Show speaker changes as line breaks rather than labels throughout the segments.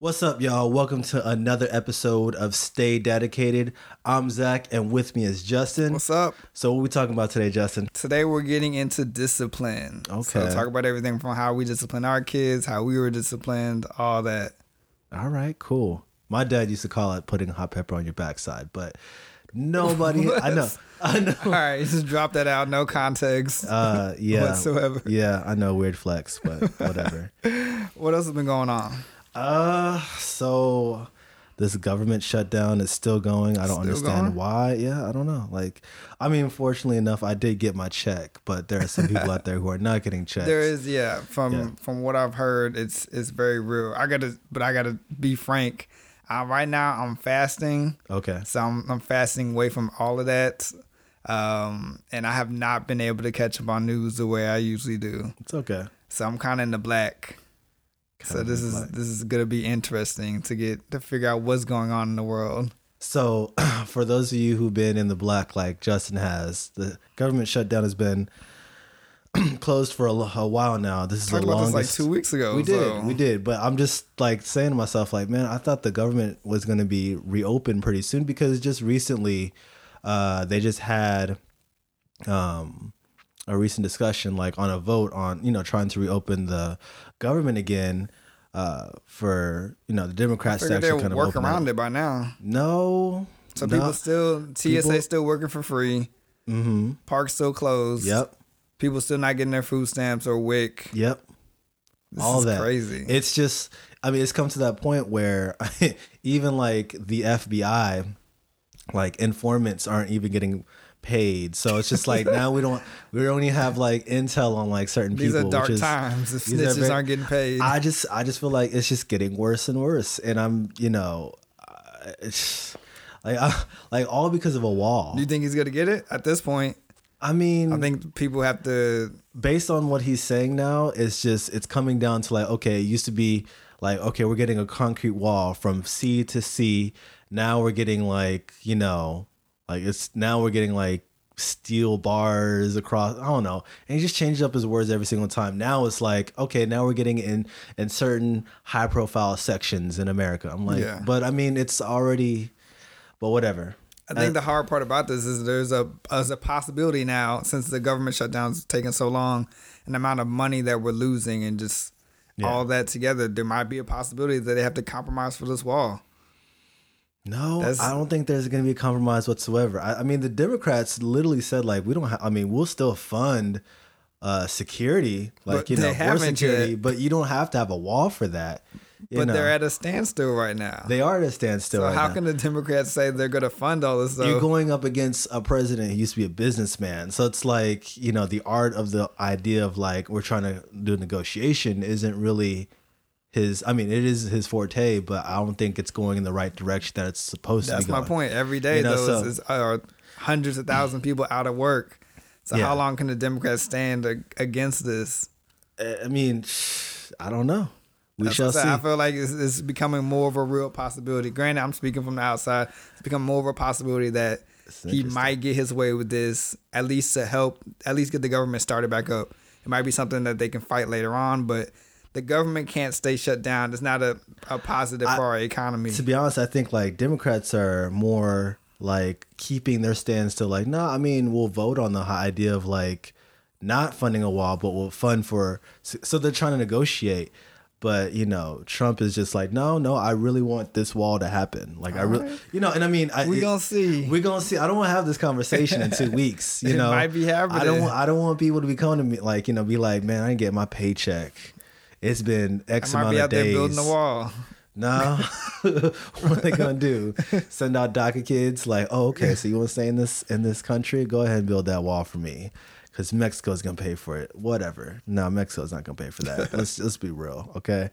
What's up, y'all? Welcome to another episode of Stay Dedicated. I'm Zach, and with me is Justin.
What's up?
So, what we talking about today, Justin?
Today we're getting into discipline.
Okay.
So talk about everything from how we discipline our kids, how we were disciplined, all that.
All right, cool. My dad used to call it putting hot pepper on your backside, but nobody. I know. I know.
All right, just drop that out, no context
Uh, yeah.
whatsoever.
Yeah, I know. Weird flex, but whatever.
What else has been going on?
Uh, so this government shutdown is still going. I don't
Still
understand
going?
why. Yeah, I don't know. Like, I mean, fortunately enough, I did get my check, but there are some people out there who are not getting checks.
There is, yeah, from
Yeah.
from what I've heard, it's it's very real. I gotta, but I gotta be frank. Uh, right now, I'm fasting,
Okay.
so I'm I'm fasting away from all of that. Um, and I have not been able to catch up on news the way I usually do.
It's okay.
So I'm kind of in the black. So this is
black.
this is gonna be interesting to get to figure out what's going on in the world.
So, for those of you who've been in the black like Justin has, the government shutdown has been closed for a, a while now. This is
Talked
the
about this
longest.
like two weeks ago.
we did,
so-
we did. But I'm just like saying to myself, like, man, I thought the government was going to be reopened pretty soon because just recently, uh, they just had um, a recent discussion, like on a vote on you know trying to reopen the government again. Uh, for you know the Democrats to actually kind of
work around
up.
it by now.
No,
So
no.
people still TSA
People-
still working for free.
Mm-hmm.
Parks still closed.
Yep.
People still not getting their food stamps or WIC.
Yep.
This
all that
crazy.
It's just, I mean, it's come to that point where even like the FBI, like informants aren't even getting paid. So it's just like now we don't, we only have like intel on like certain
These
people.
These are dark
is,
times. The snitches
very-
aren't getting paid.
I just, I just feel like it's just getting worse and worse, and I'm, you know, it's like, I, like all because of a wall.
Do you think he's gonna get it at this point?
I mean,
I think people have to.
based on what he's saying now, it's just it's coming down to like, okay, it used to be like, okay, we're getting a concrete wall from C to C. Now we're getting like, you know, like it's now we're getting like steel bars across. I don't know, and he just changed up his words every single time. Now it's like, okay, now we're getting in in certain high profile sections in America. I'm like,
Yeah.
but I mean, it's already, but whatever.
I think the hard part about this is there's a there's a possibility now since the government shutdown's taking so long, and the amount of money that we're losing and just
Yeah.
all that together, there might be a possibility that they have to compromise for this wall.
No,
That's-
I don't think there's going to be a compromise whatsoever. I, I mean, the Democrats literally said like, we don't. Ha- I mean, we'll still fund uh, security, like you know, border security,
yet.
but you don't have to have a wall for that.
But
know,
they're at a standstill right now.
they are at a standstill.
so
right
how
now.
can the Democrats say they're going to fund all this stuff?
You're going up against a president who used to be a businessman. So it's like, you know, the art of the idea of like, we're trying to do negotiation isn't really his, I mean, it is his forte, but I don't think it's going in the right direction that it's supposed
That's
to That's
my point. Every day,
You know,
though,
so-
is, hundreds of thousands of people out of work. So
Yeah.
how long can the Democrats stand ag- against this?
I mean, I don't know. We
That's
shall see.
I feel like it's, it's becoming more of a real possibility. Granted, I'm speaking from the outside. It's becoming more of a possibility that he might get his way with this, at least to help, at least get the government started back up. It might be something that they can fight later on, but the government can't stay shut down. It's not a, a positive for our economy.
to be honest, I think like Democrats are more like keeping their stance to like, no, I mean, we'll vote on the idea of like not funding a wall, but we'll fund for. So they're trying to negotiate. But you know, Trump is just like, no, no, I really want this wall to happen. Like I really, you know, and I mean, I,
We
it-
gonna see.
we're gonna see. I don't want to have this conversation in two weeks. You know,
might be
I don't.
happening.
I don't want people to be coming to me like, you know, be like, man, I didn't get my paycheck. It's been X
I might
amount
be
of
out
days.
there building the wall.
No. what are they gonna do? Send out DACA kids like, oh, okay, so you want to stay in this in this country? Go ahead and build that wall for me, because Mexico's gonna pay for it. Whatever. No, Mexico's not gonna pay for that. let's let's be real, okay?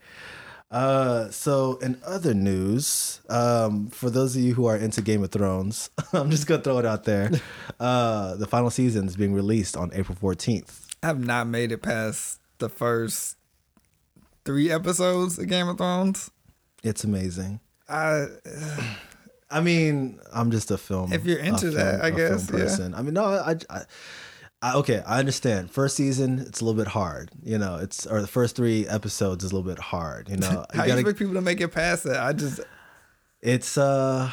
Uh, so in other news, um, for those of you who are into Game of Thrones, I'm just gonna throw it out there. Uh, the final season is being released on April 14th.
I have not made it past the first three episodes of Game of Thrones.
It's amazing.
I
I mean, I'm just a film.
If you're into that, I
film
guess, yeah.
person. I mean, no, I, I, I, okay, I understand. First season, it's a little bit hard. You know, it's or the first three episodes is a little bit hard. You know,
How
you
you
gotta-
expect people to make it past that? I just
it's uh,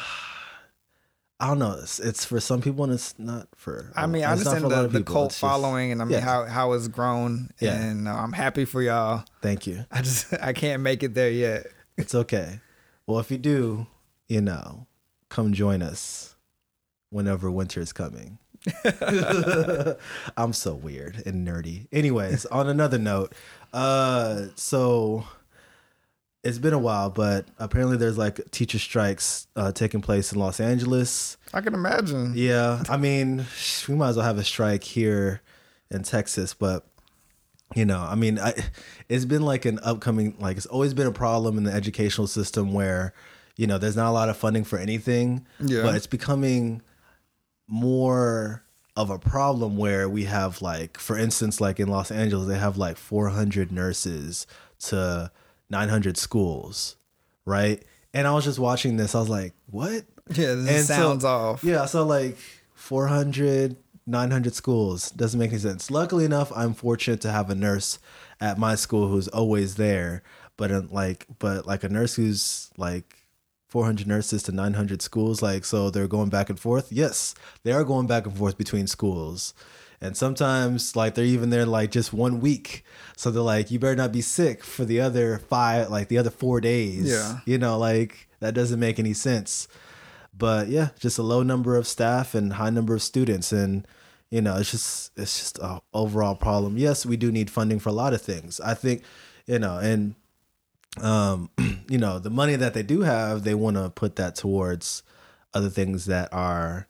I don't know. It's, it's for some people and it's not for.
I mean, I understand
for a lot
the, the cult
just-
following and I mean
yeah.
how how it's grown
Yeah.
and uh, I'm happy for y'all.
Thank you.
I just I can't make it there yet.
It's okay. Well, if you do, you know, come join us whenever winter is coming. I'm so weird and nerdy. Anyways, on another note, uh, so it's been a while, but apparently there's like teacher strikes uh, taking place in Los Angeles.
I can imagine.
Yeah, I mean, we might as well have a strike here in Texas, but you know, I mean, I, it's been like an upcoming, like it's always been a problem in the educational system where, you know, there's not a lot of funding for anything,
Yeah.
but it's becoming more of a problem where we have like, for instance, like in Los Angeles, they have like 400 nurses to 900 schools, right? And I was just watching this, I was like, what?
Yeah, this
And so-
sounds off.
Yeah, so like 400, 900 schools doesn't make any sense. Luckily enough, I'm fortunate to have a nurse at my school who's always there. But uh, like, but like a nurse who's like 400 nurses to 900 schools, like so they're going back and forth. Yes, they are going back and forth between schools. And sometimes like they're even there like just one week. So they're like, you better not be sick for the other five, like the other four days.
Yeah.
You know, like that doesn't make any sense but yeah, just a low number of staff and high number of students, and you know, it's just it's just a overall problem. Yes, we do need funding for a lot of things. I think, you know, and um, you know, the money that they do have, they want to put that towards other things that are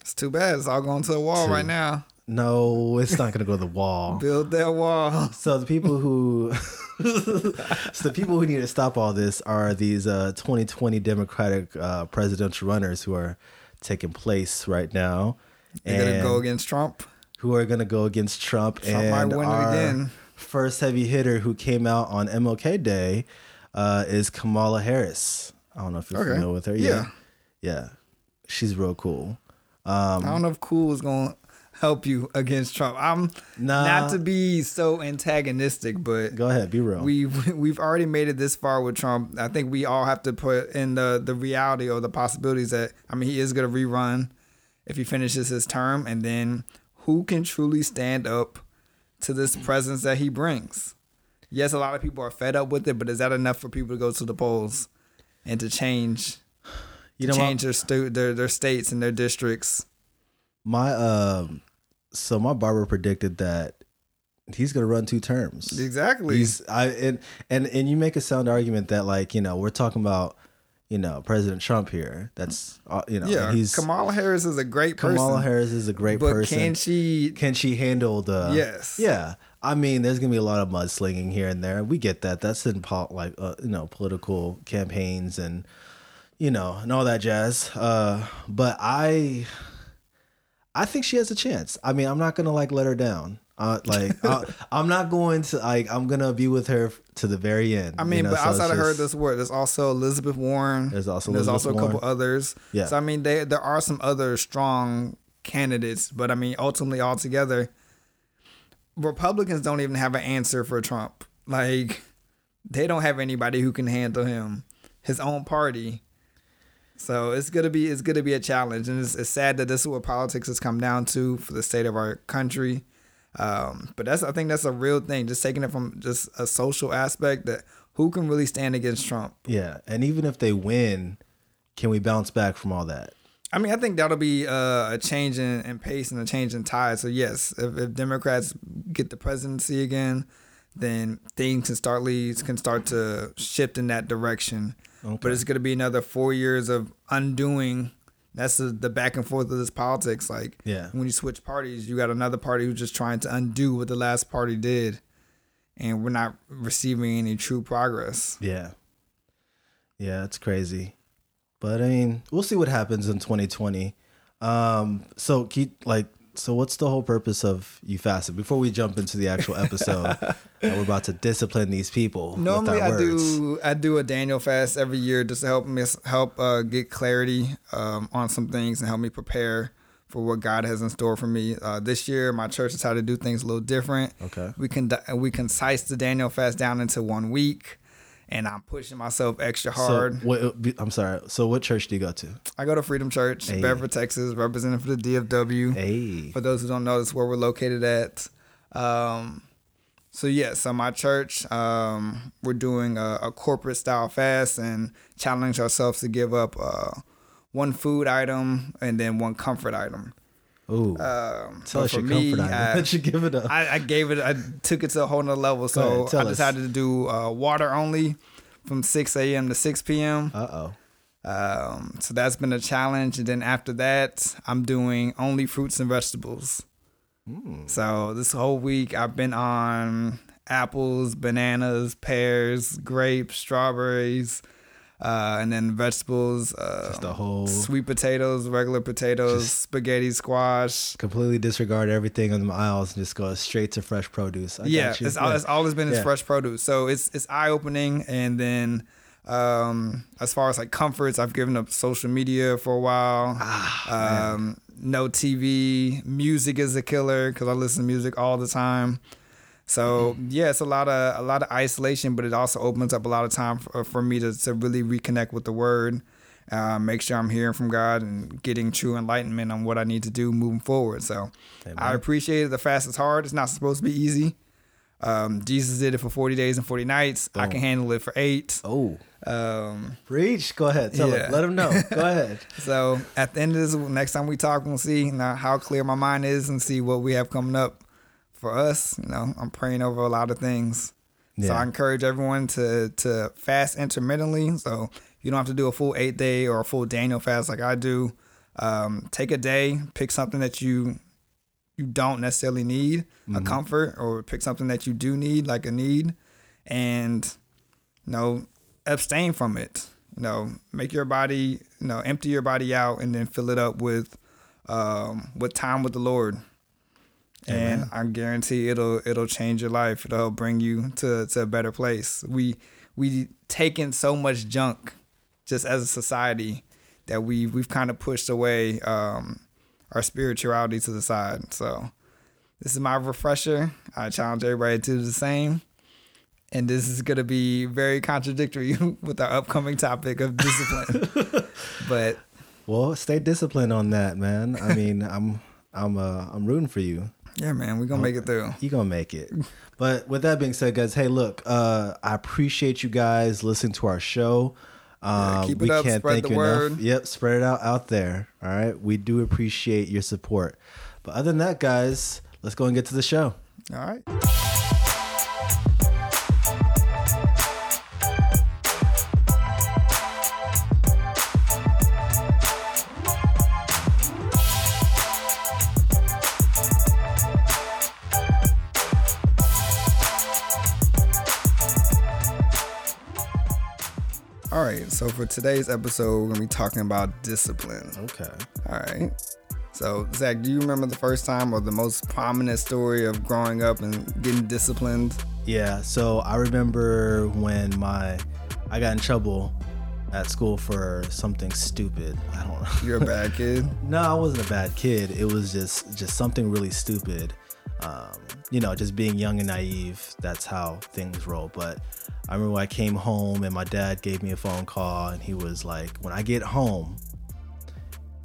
It's too bad. It's all going to the wall right now.
No, it's not going to go to the wall.
Build that wall.
So the people who, so the people who need to stop all this are these uh, 2020 Democratic uh, presidential runners who are taking place right now,
They're gonna go against Trump.
who are going to go against Trump,
Trump
and our
again.
first heavy hitter who came out on MLK Day uh, is Kamala Harris. I don't know if you're
Okay.
familiar with her.
Yeah.
yeah, she's real cool.
Um, I don't know if cool is gonna help you against Trump. I'm
Nah.
not to be so antagonistic, but
Go ahead, be real.
we we've already made it this far with Trump. I think we all have to put in the the reality or the possibilities that I mean he is gonna rerun if he finishes his term, and then who can truly stand up to this presence that he brings? Yes, a lot of people are fed up with it, but is that enough for people to go to the polls and to change
you know,
change their stu- their their states and their districts?
My um, so my barber predicted that he's gonna run two terms.
Exactly.
He's I and and and you make a sound argument that like you know we're talking about you know President Trump here. That's uh, you know
yeah,
he's
Kamala Harris is a great person.
Kamala Harris is a great
but
person.
can she?
Can she handle the?
Yes.
Yeah. I mean, there's gonna be a lot of mudslinging here and there. We get that. That's in pol- like uh, you know political campaigns and you know and all that jazz. Uh, but I, I think she has a chance. I mean, I'm not gonna like let her down. Uh, like I, I'm not going to like I'm gonna be with her to the very end.
I mean,
you know,
but
so
outside of her, this word, there's also Elizabeth Warren.
There's also
there's also
Elizabeth
a couple others.
Yeah.
So I mean, they, there are some other strong candidates, but I mean, ultimately, altogether, Republicans don't even have an answer for Trump. Like, they don't have anybody who can handle him, his own party. So it's gonna be it's gonna be a challenge, and it's, it's sad that this is what politics has come down to for the state of our country. Um, but that's I think that's a real thing. Just taking it from just a social aspect that who can really stand against Trump.
yeah, and even if they win, can we bounce back from all that?
I mean, I think that'll be uh, a change in, in pace and a change in tide. So yes, if, if Democrats get the presidency again, then things can start leads can start to shift in that direction.
Okay.
But it's going to be another four years of undoing. That's the, the back and forth of this politics. Like
Yeah.
when you switch parties, you got another party who's just trying to undo what the last party did, and we're not receiving any true progress.
Yeah. Yeah, it's crazy. But I mean, we'll see what happens in 2020. Um, so keep like so what's the whole purpose of you fasting? Before we jump into the actual episode, we're about to discipline these people.
Normally, I
words.
do I do a Daniel fast every year just to help me help uh, get clarity um, on some things and help me prepare for what God has in store for me. Uh, this year, my church decided to do things a little different.
Okay.
We can we concise the Daniel fast down into one week, and I'm pushing myself extra hard.
So, what, I'm sorry. So, what church do you go to?
I go to Freedom Church,
Hey.
Bedford, Texas, representing for the DFW.
Hey.
For those who don't know, that's where we're located at. Um, so yeah, so my church, um, we're doing a, a corporate style fast and challenge ourselves to give up uh, one food item and then one comfort item.
Ooh.
Um,
tell us
for
your
me,
comfort item.
I-
you give it up.
I, I gave it, I took it to a whole nother level. So
ahead,
I
us.
decided to do uh, water only from 6 a.m. to 6 p.m.
uh oh.
Um, so that's been a challenge. And then after that, I'm doing only fruits and vegetables. So this whole week, I've been on apples, bananas, pears, grapes, strawberries, uh, and then vegetables, uh,
Just a whole
sweet potatoes, regular potatoes, spaghetti squash.
completely disregard everything on the aisles and just go straight to fresh produce. I
yeah, it's all, it's always been is fresh produce. So it's it's eye opening. And then um, as far as like comforts, I've given up social media for a while.
Ah,
um, no TV. Music is a killer because I listen to music all the time. So yeah, it's a lot of a lot of isolation, but it also opens up a lot of time for, for me to, to really reconnect with the Word, uh, make sure I'm hearing from God and getting true enlightenment on what I need to do moving forward. So I appreciate it. The fast is hard. It's not supposed to be easy. Um, Jesus did it for 40 days and 40 nights. I can handle it for eight.
Oh,
Um,
preach. Go ahead. Tell
Yeah.
him. Let him know. Go ahead.
so at the end of this, next time we talk, we'll see how clear my mind is and see what we have coming up for us. You know, I'm praying over a lot of things. So I encourage everyone to to fast intermittently. So you don't have to do a full eight day or a full Daniel fast like I do. Um, take a day, pick something that you you don't necessarily need a comfort, or pick something that you do need like a need, and you know abstain from it. You know, make your body you know empty your body out and then fill it up with um, with time with the Lord. And I guarantee it'll it'll change your life. It'll bring you to, to a better place. We we taken so much junk just as a society that we we've kind of pushed away um, our spirituality to the side. So this is my refresher. I challenge everybody to do the same. And this is gonna be very contradictory with our upcoming topic of discipline. but
Well, stay disciplined on that, man. I mean, I'm I'm uh I'm rooting for you.
Yeah, man, we're gonna make it through.
You're gonna make it. But with that being said, guys, hey, look, uh, I appreciate you guys listening to our show. Um,
keep it
we
up,
can't
spread
thank
the
you
word.
enough. Yep, spread it out out there. All right, we do appreciate your support. But other than that, guys, let's go and get to the show.
All right. So for today's episode, we're gonna be talking about discipline.
Okay.
All right. So, Zach, do you remember the first time or the most prominent story of growing up and getting disciplined?
Yeah. So I remember when my I got in trouble at school for something stupid. I don't know.
You're a bad kid.
No, I wasn't a bad kid. It was just just something really stupid. Um, you know, just being young and naive. That's how things roll. But I remember I came home and my dad gave me a phone call and he was like, "When I get home,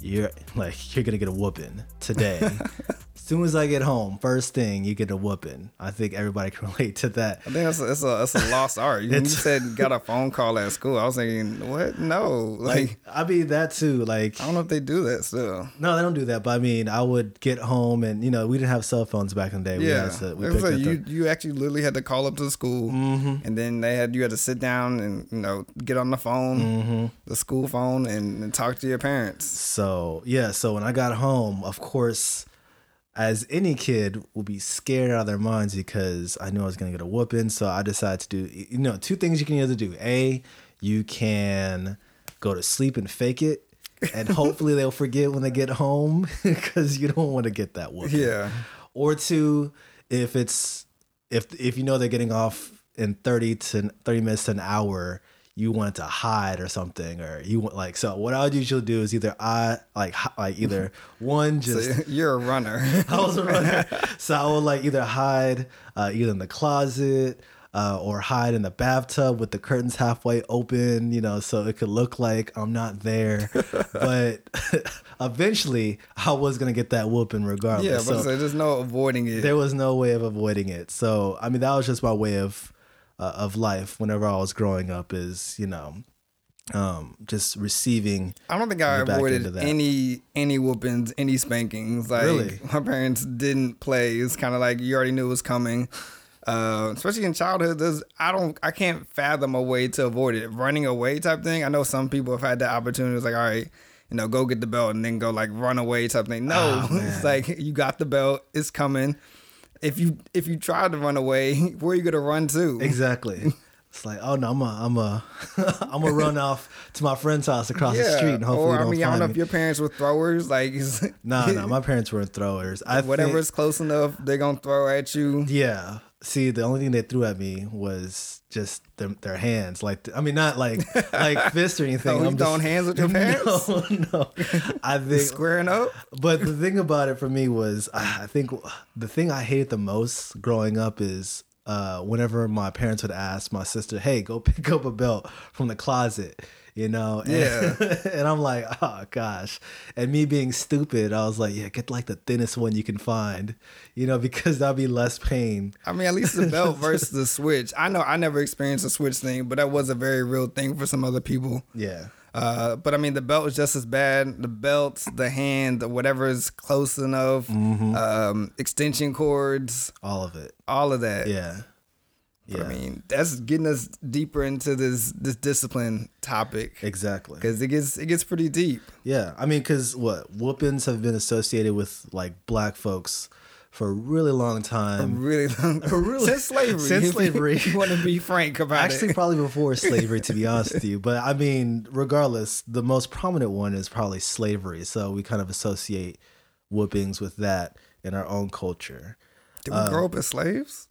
you're like you're gonna get a whooping today." as soon as I get home, first thing you get a whooping. I think everybody can relate to that.
I think that's a, that's a, that's a lost art. When you said you got a phone call at school, I was thinking, what? No. Like,
Like I mean that too. Like
I don't know if they do that still.
no, they don't do that. But I mean, I would get home and you know we didn't have cell phones back in the day. We
Yeah.
had to, we
It was like you,
the-
you actually literally had to call up to the school
Mm-hmm.
and then they had you had to sit down and you know get on the phone,
Mm-hmm.
the school phone, and, and talk to your parents.
So yeah, so when I got home, of course, as any kid will be scared out of their minds because I knew I was gonna get a whooping. So I decided to do you know two things you can either do. A, you can go to sleep and fake it, and hopefully they'll forget when they get home because you don't want to get that whooping.
Yeah.
Or two, if it's if if you know they're getting off in thirty to thirty minutes to an hour. You wanted to hide or something, or you want like so. What I would usually do is either I like like either one just
So you're a runner.
I was a runner. so I would like either hide uh, either in the closet uh, or hide in the bathtub with the curtains halfway open, you know, so it could look like I'm not there. but eventually I was going to get that whooping regardless.
yeah, but
So
so there's no avoiding it.
there was no way of avoiding it. So, I mean, that was just my way of, uh, of life whenever I was growing up is, you know, um, just receiving.
I don't think I avoided any any whoopings, any spankings. Like
Really?
my parents didn't play. It's kind of like you already knew it was coming. Uh, especially in childhood, there's I don't I can't fathom a way to avoid it. Running away type thing. I know some people have had that opportunity. It's like all right, you know, go get the belt and then go like run away type thing. No,
Oh,
it's like you got the belt. It's coming. If you if you try to run away, where are you gonna run to?
Exactly. It's like, oh no, I'm a, I'm a, I'm gonna run off to my friend's house across the street and hopefully
or I mean, I don't know
me.
if your parents were throwers. Like,
No, no, my parents weren't throwers. I
whatever's
think,
close enough, they're gonna throw at you.
yeah. See, the only thing they threw at me was just their, their hands. Like, I mean, not like like fists or anything.
Oh,
I'm
throwing hands with your parents?
No, no. I think
Squaring up.
but the thing about it for me was I think the thing I hated the most growing up is uh, whenever my parents would ask my sister, "Hey, go pick up a belt from the closet," you know, and,
Yeah.
and I'm like, "Oh gosh," and me being stupid, I was like, "Yeah, get like the thinnest one you can find," you know, because that'll be less pain.
I mean, at least the belt versus the switch. I know I never experienced a switch thing, but that was a very real thing for some other people.
Yeah,
Uh, but I mean, the belt is just as bad. The belt, the hand, whatever is close enough,
Mm-hmm.
um, extension cords,
all of it.
all of that.
Yeah, yeah,
I mean, that's getting us deeper into this this discipline topic
exactly.
because it gets it gets pretty deep.
Yeah, I mean, because what whoopings have been associated with like black folks for a really long time.
Really,
really-
since slavery.
since slavery.
if you want to be frank about
Actually,
it.
probably before slavery, to be honest with you. But I mean, regardless, the most prominent one is probably slavery. So we kind of associate whoopings with that in our own culture.
Did we grow um, up as slaves?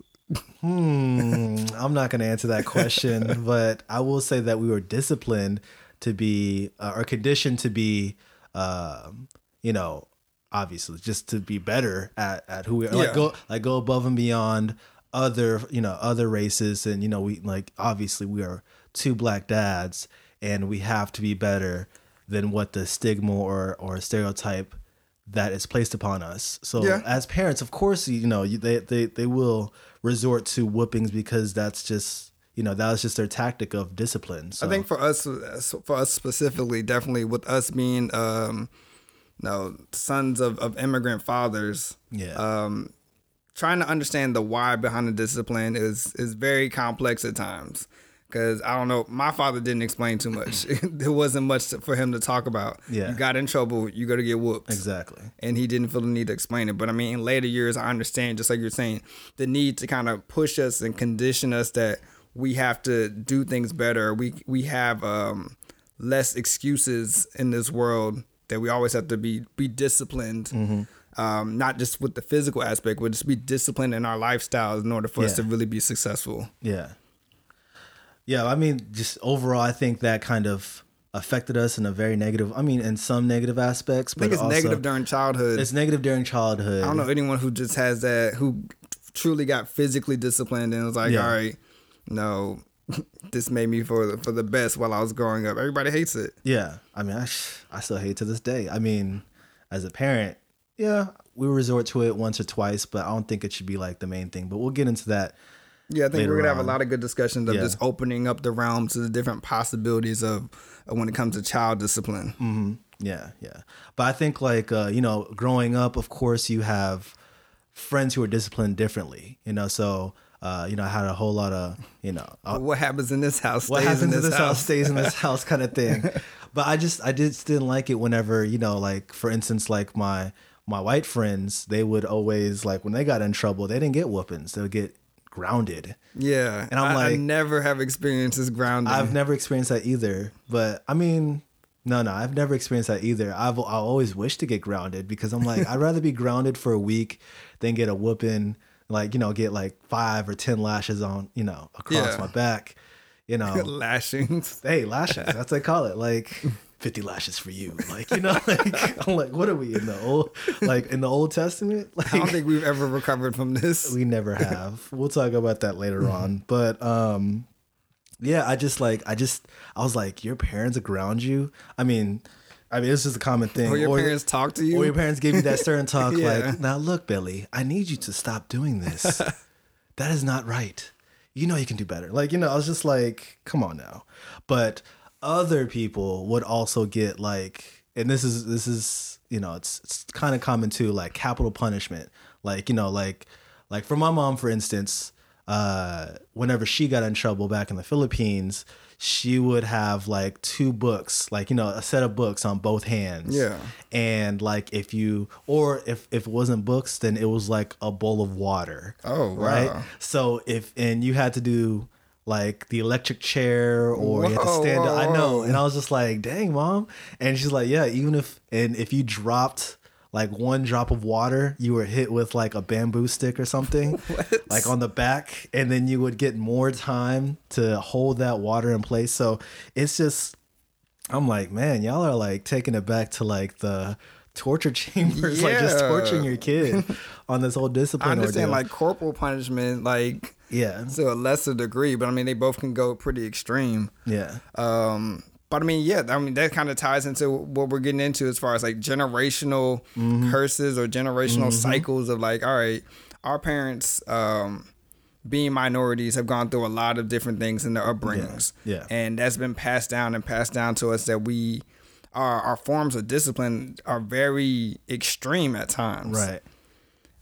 Hmm, I'm not going to answer that question, but I will say that we were disciplined to be, uh, or conditioned to be, um, you know, obviously just to be better at, at who we are.
Yeah.
Like go, like go above and beyond other, you know, other races. And, you know, we like, obviously we are two black dads and we have to be better than what the stigma or, or stereotype that is placed upon us. So
Yeah.
as parents, of course, you know, you, they, they, they will resort to whoopings because that's just, you know, that was just their tactic of discipline. So
I think for us, for us specifically, definitely with us being, um, no sons of, of immigrant fathers,
yeah,
um, trying to understand the why behind the discipline is is very complex at times. Cause I don't know, my father didn't explain too much. there wasn't much for him to talk about.
Yeah.
you got in trouble, you got to get whooped.
exactly.
and he didn't feel the need to explain it. But I mean, in later years, I understand, just like you're saying, the need to kind of push us and condition us that we have to do things better. We we have um, less excuses in this world that we always have to be be disciplined. Um, not just with the physical aspect, but just be disciplined in our lifestyles in order for us to really be successful.
Yeah. Yeah, I mean, just overall, I think that kind of affected us in a very negative. I mean, in some negative aspects,
I
but
think it's
also,
negative during childhood.
It's negative during childhood.
I don't know anyone who just has that who truly got physically disciplined and was like,
Yeah.
all right, no, this made me for the, for the best while I was growing up. Everybody hates it.
Yeah, I mean, I, sh- I still hate to this day. I mean, as a parent, yeah, we resort to it once or twice, but I don't think it should be like the main thing. But we'll get into that.
Yeah, I think we're gonna have
on.
a lot of good discussions of
Yeah.
just opening up the realm to the different possibilities of, of when it comes to child discipline.
hmm Yeah, yeah. But I think like uh, you know, growing up, of course, you have friends who are disciplined differently. You know, so uh, you know, I had a whole lot of you know, uh,
what happens in this house stays
what happens
in this,
this house stays in this house kind of thing. But I just I just didn't like it whenever you know, like for instance, like my my white friends, they would always like when they got in trouble, they didn't get whoopings, they would get grounded.
Yeah,
And I'm
I, I never have experienced this grounding.
I've never experienced that either. But I mean, no, no, I've never experienced that either. I've I always wished to get grounded because I'm like, I'd rather be grounded for a week than get a whooping, like you know, get like five or ten lashes on, you know, across
Yeah.
my back. you know,
lashings.
hey, lashes. That's what they call it. Like 50 lashes for you. Like, you know, like I'm like, what are we in the old like in the Old Testament? Like
I don't think we've ever recovered from this.
we never have. We'll talk about that later on. But um yeah, I just like I just I was like, your parents ground you. I mean, I mean, it's just a common thing.
Or your parents talk to you.
or your parents give you that certain talk,
Yeah.
like, now look, Billy, I need you to stop doing this. that is not right. You know you can do better. Like, you know, I was just like, come on now. But other people would also get like, and this is this is, you know, it's it's kind of common too, like capital punishment. Like, you know, like like for my mom, for instance, uh, whenever she got in trouble back in the Philippines, she would have like two books, like you know, a set of books on both hands.
Yeah.
And like if you or if if it wasn't books, then it was like a bowl of water.
Oh,
right.
wow.
So if and you had to do like the electric chair or you had to
Whoa,
stand up. I know. And I was just like, dang, mom. And she's like, yeah, even if and if you dropped like one drop of water, you were hit with like a bamboo stick or something, like on the back, and then you would get more time to hold that water in place. So it's just, I'm like, man, y'all are like taking it back to like the torture chambers, like just
Yeah.
torturing your kid on this whole discipline.
I understand
ordeal.
like corporal punishment, like
yeah,
to a lesser degree, but I mean they both can go pretty extreme.
yeah,
Um, but I mean, yeah, I mean that kind of ties into what we're getting into as far as like generational
Mm-hmm.
curses or generational cycles of like, all right, our parents, um, being minorities, have gone through a lot of different things in their upbringings,
Yeah, yeah.
and that's been passed down and passed down to us that we. Our, our forms of discipline are very extreme at times
right,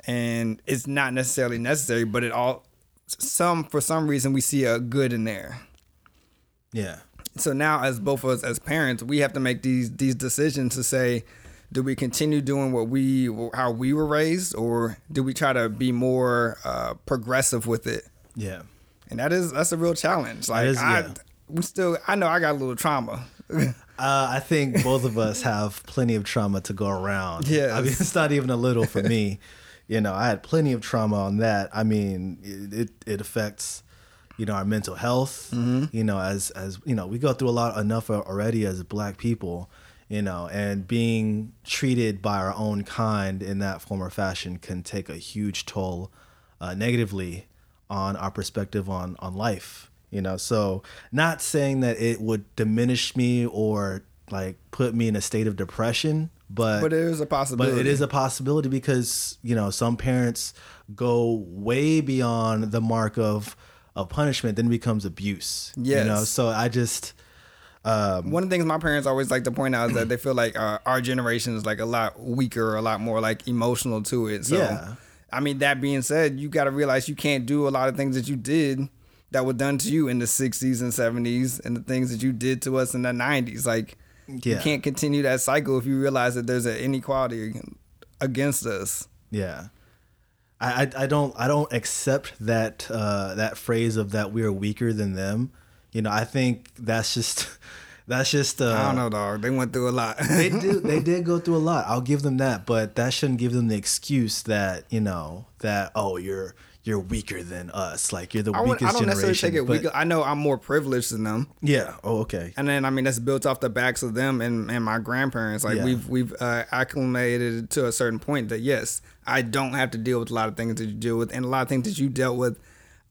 and it's not necessarily necessary, but it all some for some reason we see a good in there.
yeah,
So now, as both of us as parents, we have to make these these decisions to say, do we continue doing what we how we were raised, or do we try to be more uh, progressive with it?
yeah.
And that is that's a real challenge. Like
is,
I,
yeah.
we still I know I got a little trauma.
Uh, I think both of us have plenty of trauma to go around.
Yeah,
I mean, it's not even a little for me. You know, I had plenty of trauma on that. I mean, it it, affects, you know, our mental health. You know, as as you know, we go through a lot enough already as Black people. You know, and being treated by our own kind in that form or fashion can take a huge toll uh, negatively on our perspective on on life you know so not saying that it would diminish me or like put me in a state of depression but
but it is a possibility but
it is a possibility because you know some parents go way beyond the mark of of punishment then it becomes abuse you know so i just um,
One of the things my parents always like to point out is that they feel like uh, our generation is like a lot weaker, a lot more like emotional to it. So,
Yeah.
I mean, that being said, you got to realize you can't do a lot of things that you did that were done to you in the 60s and 70s and the things that you did to us in the 90s. Like, you can't continue that cycle if you realize that there's an inequality against us.
Yeah. I, I, I don't I don't accept that uh, that phrase of that we are weaker than them. You know, I think that's just that's just uh,
I don't know, dog. They went through a lot.
they do they did go through a lot. I'll give them that, but that shouldn't give them the excuse that you know that oh you're you're weaker than us, like you're the
I,
weakest
I don't necessarily take it
but-
weak. I know I'm more privileged than them.
Yeah. Oh, okay.
And then I mean that's built off the backs of them and, and my grandparents. Like
Yeah.
we've we've uh, acclimated to a certain point that yes, I don't have to deal with a lot of things that you deal with, and a lot of things that you dealt with,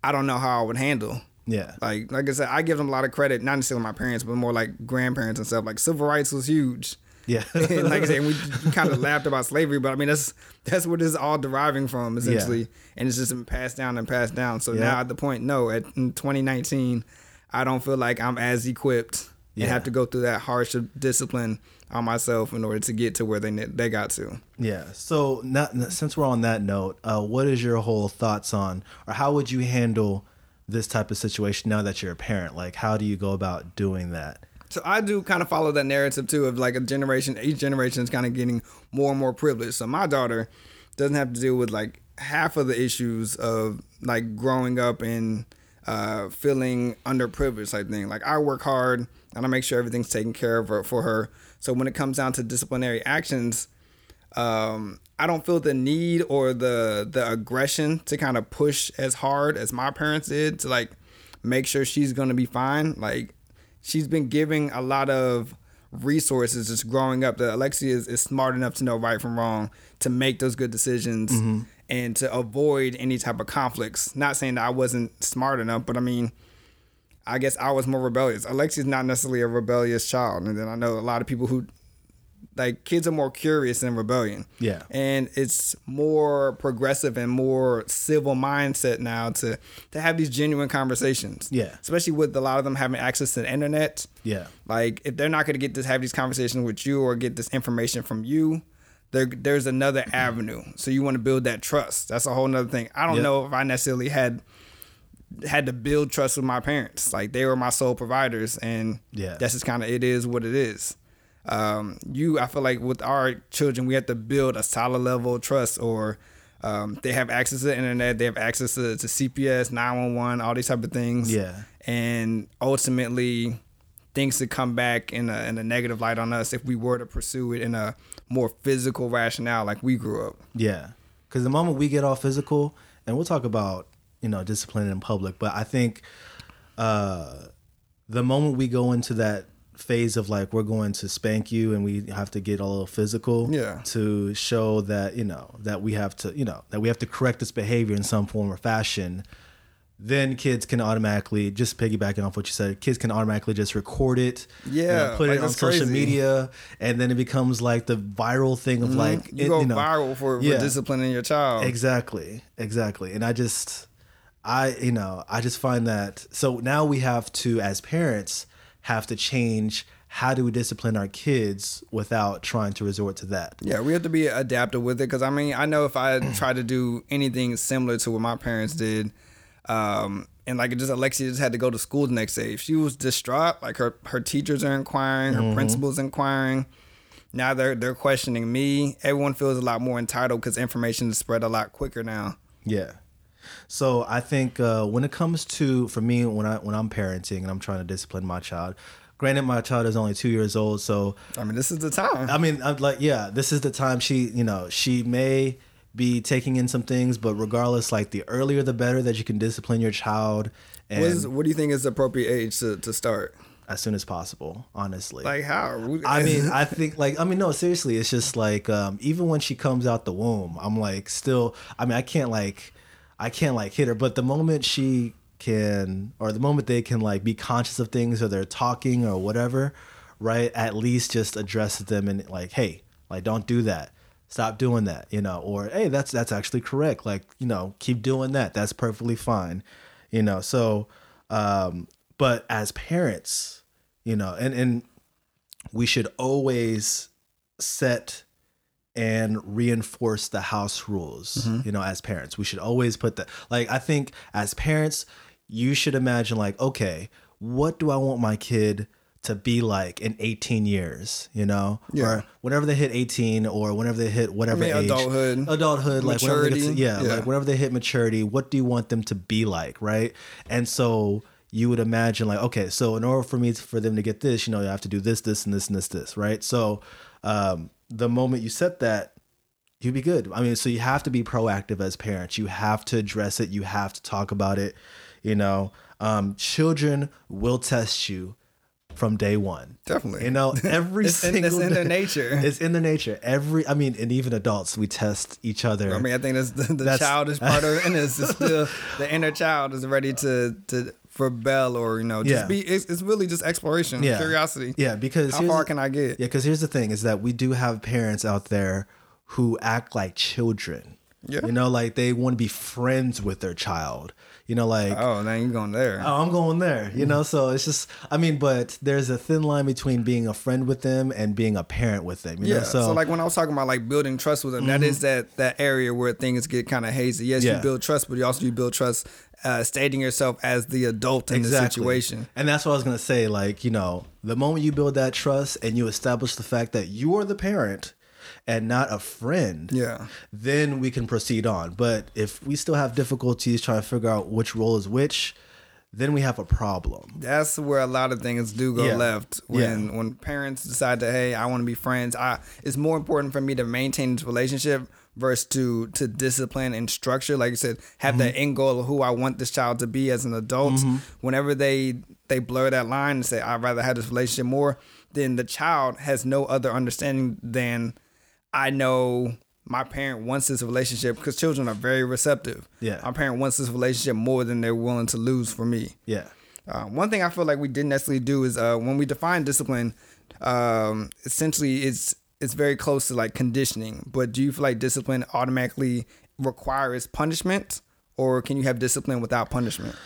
I don't know how I would handle.
Yeah.
Like like I said, I give them a lot of credit, not necessarily my parents, but more like grandparents and stuff. Like civil rights was huge.
Yeah.
and like I said, we kind of laughed about slavery, but I mean that's that's what it's all deriving from essentially, and it's just been passed down and passed down. So
Yeah.
now at the point, no, at in 2019, I don't feel like I'm as equipped
Yeah.
and have to go through that harsh discipline on myself in order to get to where they they got to.
Yeah. So, not, since we're on that note, uh, what is your whole thoughts on, or how would you handle this type of situation now that you're a parent? Like, how do you go about doing that?
So I do kind of follow that narrative too of like a generation, each generation is kind of getting more and more privileged. So my daughter doesn't have to deal with like half of the issues of like growing up and uh, feeling underprivileged type thing. Like I work hard and I make sure everything's taken care of for, her. So when it comes down to disciplinary actions, um, I don't feel the need or the the aggression to kind of push as hard as my parents did to like make sure she's to be fine. Like she's been giving a lot of resources just growing up that Alexia is, is smart enough to know right from wrong to make those good decisions
Mm-hmm.
and to avoid any type of conflicts. Not saying that I wasn't smart enough, but I mean, I guess I was more rebellious. Alexia's not necessarily a rebellious child, and then I know a lot of people who like kids are more curious than rebellion.
Yeah.
And it's more progressive and more civil mindset now to to have these genuine conversations.
Yeah.
Especially with a lot of them having access to the internet.
Yeah.
Like if they're not going to get to have these conversations with you or get this information from you, there there's another mm-hmm. avenue. So you want to build that trust. That's a whole nother thing. I don't
Yep.
know if I necessarily had had to build trust with my parents. Like they were my sole providers and
Yeah.
that's just kind of it is what it is. Um, you, I feel like with our children, we have to build a solid level of trust or um, they have access to the internet, they have access to, to CPS, 911, all these type of things.
Yeah.
And ultimately, things to come back in a, in a negative light on us if we were to pursue it in a more physical rationale like we grew up.
Yeah. Because the moment we get all physical, and we'll talk about, you know, discipline in public, but I think uh, the moment we go into that phase of like, we're going to spank you and we have to get a little physical
Yeah.
to show that, you know, that we have to, you know, that we have to correct this behavior in some form or fashion, then kids can automatically, just piggybacking off what you said, kids can automatically just record it, you know,
Yeah,
put
like
it on social
crazy.
media, and then it becomes like the viral thing of mm-hmm. like,
You
it-
go
you know,
viral for,
yeah.
for disciplining your child.
Exactly, exactly. And I just, I, you know, I just find that. So now we have to, as parents, have to change how do we discipline our kids without trying to resort to that.
Yeah, we have to be adaptive with it because I mean, I know if I tried to do anything similar to what my parents did, um, and like just Alexia just had to go to school the next day. If she was distraught, like her her teachers are inquiring, her principals inquiring. Now they're they're questioning me. Everyone feels a lot more entitled because information is spread a lot quicker now.
Yeah. So I think uh, when it comes to for me when I when I'm parenting and I'm trying to discipline my child, granted my child is only two years old, so
I mean, this is the time.
I mean, I'm like, yeah, this is the time she, you know, she may be taking in some things, but regardless, like the earlier the better that you can discipline your child, and
What, is, what do you think is the appropriate age to, to start?
as soon as possible. Honestly,
Like how?
I mean, I think like I mean, no, seriously, it's just like um, even when she comes out the womb, I'm like still. I mean, I can't like, I can't like hit her, but the moment she can, or the moment they can like be conscious of things, or they're talking or whatever, right? At least just address them and like, hey, like don't do that. Stop doing that, you know, or hey, that's that's actually correct. Like, you know, keep doing that. That's perfectly fine, you know. So, um, but as parents, you know, and and we should always set and reinforce the house rules you know as parents. We should always put that like i think as parents you should imagine like okay what do i want my kid to be like in 18 years you know?
Yeah.
or whenever they hit 18 or whenever they hit whatever age.
adulthood.
adulthood like whenever they to, yeah,
Yeah.
like whenever they hit maturity what do you want them to be like right? And so you would imagine like okay so in order for me to, for them to get this you know you have to do this this and this and this this right? So um the moment you set that you'd be good. I mean so you have to be proactive as parents. You have to address it. You have to talk about it you know? Um children will test you from day one.
Definitely.
you know every
It's in-
single
it's in their nature.
it's in their nature. Every i mean and even adults we test each other.
I mean, I think that's the, the
That's-
childish part of it, and it's still the inner child is ready to to rebel or you know just
Yeah.
be. It's, it's really just exploration,
Yeah.
curiosity.
Yeah, because
How far can I get?
Yeah, because here's the thing: is that we do have parents out there who act like children.
Yeah.
You know, like they want to be friends with their child. You know, like
Oh, now you're going there?
oh, I'm going there. You know, so it's just, I mean, but there's a thin line between being a friend with them and being a parent with them. You
yeah.
know,
So,
so,
like when I was talking about like building trust with them, that mm-hmm. is that that area where things get kind of hazy. Yes,
Yeah.
you build trust, but you also you build trust, uh, stating yourself as the adult in the situation.
And that's what I was gonna say. Like, you know, the moment you build that trust and you establish the fact that you are the parent and not a friend,
Yeah.
then we can proceed on. But if we still have difficulties trying to figure out which role is which, then we have a problem.
That's where a lot of things do go
Yeah.
left when when parents decide to hey I want to be friends. I it's more important for me to maintain this relationship versus to to discipline and structure. Like you said, have
Mm-hmm.
the end goal of who I want this child to be as an adult. Whenever they they blur that line and say I'd rather have this relationship more, then the child has no other understanding than I know my parent wants this relationship because children are very receptive.
Yeah.
my parent wants this relationship more than they're willing to lose for me.
Yeah.
Uh, one thing I feel like we didn't necessarily do is uh, when we define discipline, um, essentially it's it's very close to like conditioning. But do you feel like discipline automatically requires punishment, or can you have discipline without punishment?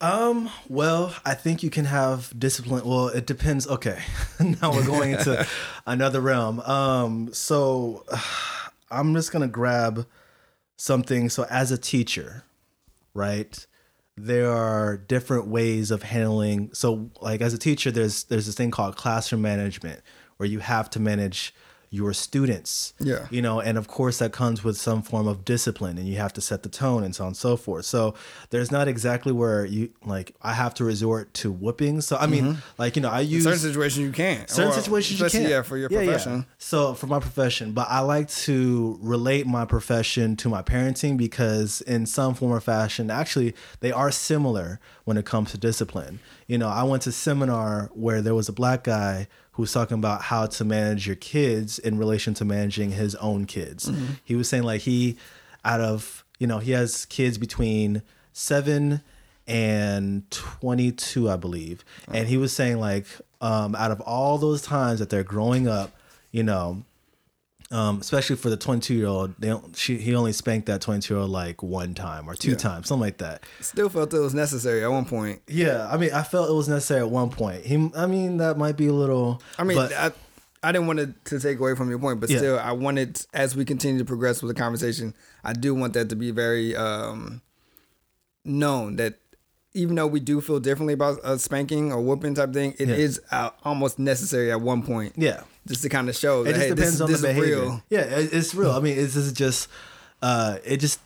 Um, well, I think you can have discipline. Well, it depends. Okay. now we're going into another realm. Um, so I'm just going to grab something. So as a teacher, right? There are different ways of handling. So like as a teacher, there's there's this thing called classroom management where you have to manage your students.
Yeah.
You know, and of course that comes with some form of discipline and you have to set the tone and so on and so forth. So there's not exactly where you like I have to resort to whooping. So I mean, mm-hmm. like, you know, I use
Certain situations you can't.
certain situations you can't.
Yeah, for your
Yeah, yeah.
profession.
So for my profession, but I like to relate my profession to my parenting because in some form or fashion, actually they are similar when it comes to discipline. You know, I went to seminar where there was a black guy who was talking about how to manage your kids in relation to managing his own kids.
Mm-hmm.
He was saying like he out of, you know, he has kids between 7 and 22 i believe and he was saying like um, out of all those times that they're growing up you know um, especially for the 22 year old they don't, she, he only spanked that 22 year old like one time or two times something like that
Still felt it was necessary at one point.
yeah i mean i felt it was necessary at one point he i mean that might be a little
I mean,
but,
I, I didn't want to, to take away from your point, but
Yeah.
still, I wanted as we continue to progress with the conversation, I do want that to be very um, known that even though we do feel differently about a spanking or whooping type thing, it is
Yeah.
uh, almost necessary at one point.
yeah
just to kind of show
it
that
just
hey,
depends
this,
on
this
the behavior
real.
yeah it, it's real i mean it's just just uh it just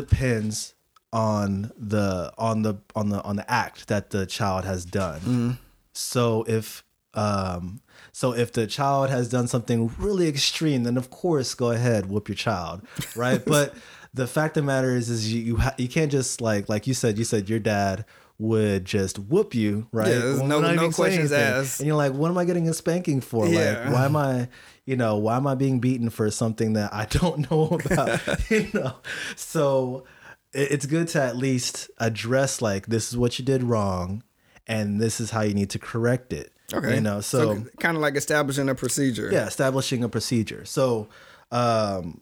depends on the on the on the on the act that the child has done
Mm-hmm.
so if um so if the child has done something really extreme then of course go ahead whoop your child right but the fact of the matter is is you you, ha- you can't just like like you said you said your dad would just whoop you right?
Yeah, there's no- no questions asked.
and you're like what am i getting a spanking for?
Yeah.
like why am i you know why am i being beaten for something that i don't know about? You know? So it- it's good to at least address like this is what you did wrong and this is how you need to correct it
Okay,
you know? So,
kind of like establishing a procedure.
yeah establishing a procedure. So um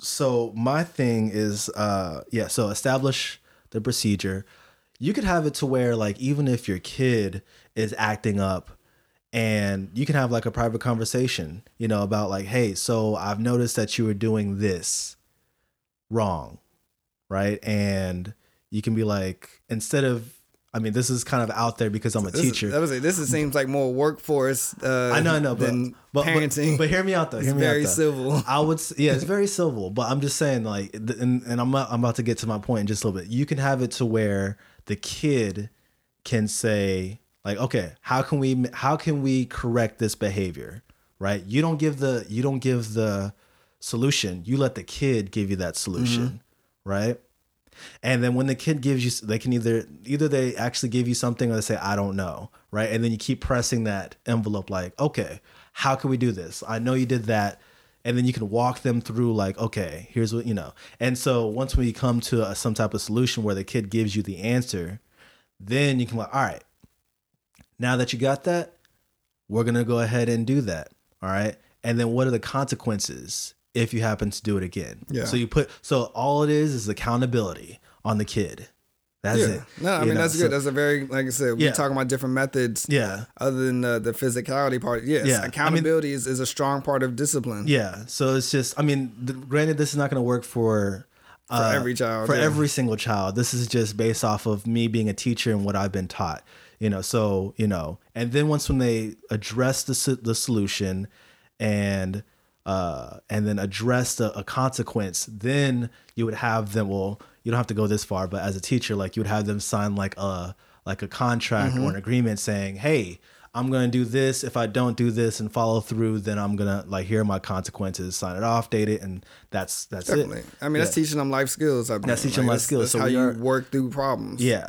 so my thing is uh yeah so establish the procedure. You could have it to where like even if your kid is acting up and you can have like a private conversation you know about like hey so i've noticed that you were doing this wrong right? And you can be like instead of i mean this is kind of out there because i'm a
This is-
teacher
that was it. This is, seems like more workforce. Uh,
I know, I know, but,
than
but, but
parenting.
but hear me out though. Hear me
very
out
civil.
I would, yeah, it's very civil, but I'm just saying, like, and, and I'm I'm about to get to my point in just a little bit. You can have it to where the kid can say, like, okay, how can we how can we correct this behavior, right? You don't give the you don't give the solution. You let the kid give you that solution, right? And then when the kid gives you, they can either either they actually give you something or they say I don't know, right? And then you keep pressing that envelope, like, okay, how can we do this? I know you did that, and then you can walk them through, like, okay, here's what you know. And so once we come to a, some type of solution where the kid gives you the answer, then you can like, all right, now that you got that, we're gonna go ahead and do that, all right. And then what are the consequences if you happen to do it again?
Yeah.
So you put so all it is is accountability on the kid. That's
yeah.
it.
No, I
You
mean
know,
that's
so-
good. That's a very like I said.
Yeah.
We're talking about different methods.
Yeah.
Other than the, the physicality part, yes,
Yeah, I mean-
accountability is, is a strong part of discipline.
Yeah. So it's just, I mean, granted, this is not going to work for uh,
every child,
For
yeah.
every single child. This is just based off of me being a teacher and what I've been taught. You know, so you know, and then once when they address the the solution, and uh, and then address the, a consequence, then you would have them. Well, you don't have to go this far, but as a teacher, like you would have them sign like a like a contract or an agreement saying, "Hey, I'm gonna do this. If I don't do this and follow through, then I'm gonna like here are my consequences. Sign it off, date it, and that's that's
Definitely.
it.
I mean, that's teaching them life skills. I mean, That's
teaching life
that's-
skills,
That's
so
how you
are-
work through problems.
Yeah,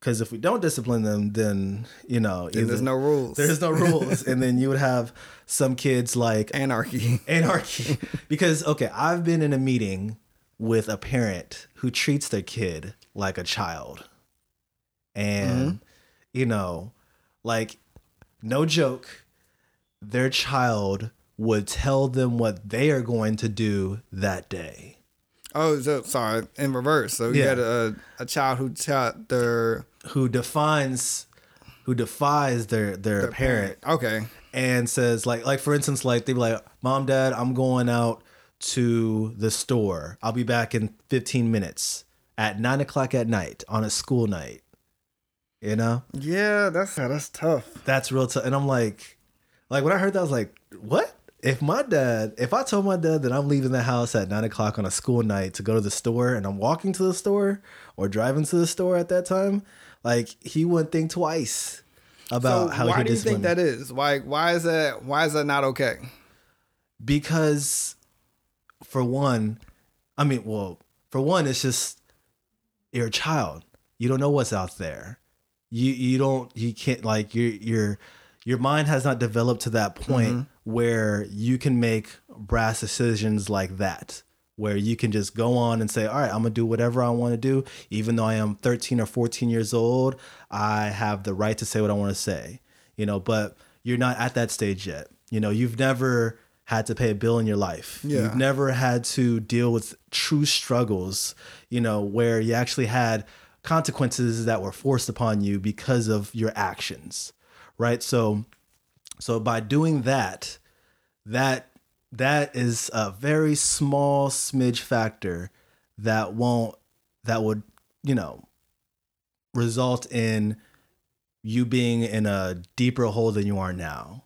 because if we don't discipline them, then you know
Then there's no rules.
There's no rules, and then you would have some kids like
anarchy.
anarchy. Because okay i've been in a meeting with a parent who treats their kid like a child. And mm-hmm. you know like no joke their child would tell them what they are going to do that day
Oh, so, sorry. In reverse. So you
Yeah.
had a, a child who taught their,
who defines who defies their their,
their
parent
Okay.
and says like like for instance like they'd be like mom dad i'm going out to the store i'll be back in 15 minutes at 9 o'clock at night on a school night you know
Yeah, that's that's tough.
that's real tough and i'm like like when i heard that i was like what if my dad if i told my dad that i'm leaving the house at 9 o'clock on a school night to go to the store and i'm walking to the store or driving to the store at that time like he wouldn't think twice about how.
so
how
why
he
do you think that is? Why why is that why is that not okay?
because for one i mean well for one it's just you're a child you don't know what's out there you you don't you can't like your your your mind has not developed to that point mm-hmm. where you can make brass decisions like that where you can just go on and say all right i'm gonna do whatever i want to do. Even though i am 13 or 14 years old i have the right to say what i want to say you know but you're not at that stage yet. You know you've never had to pay a bill in your life.
Yeah.
you've never had to deal with true struggles you know where you actually had consequences that were forced upon you because of your actions right so so by doing that that that is a very small smidge factor that won't that would you know result in you being in a deeper hole than you are now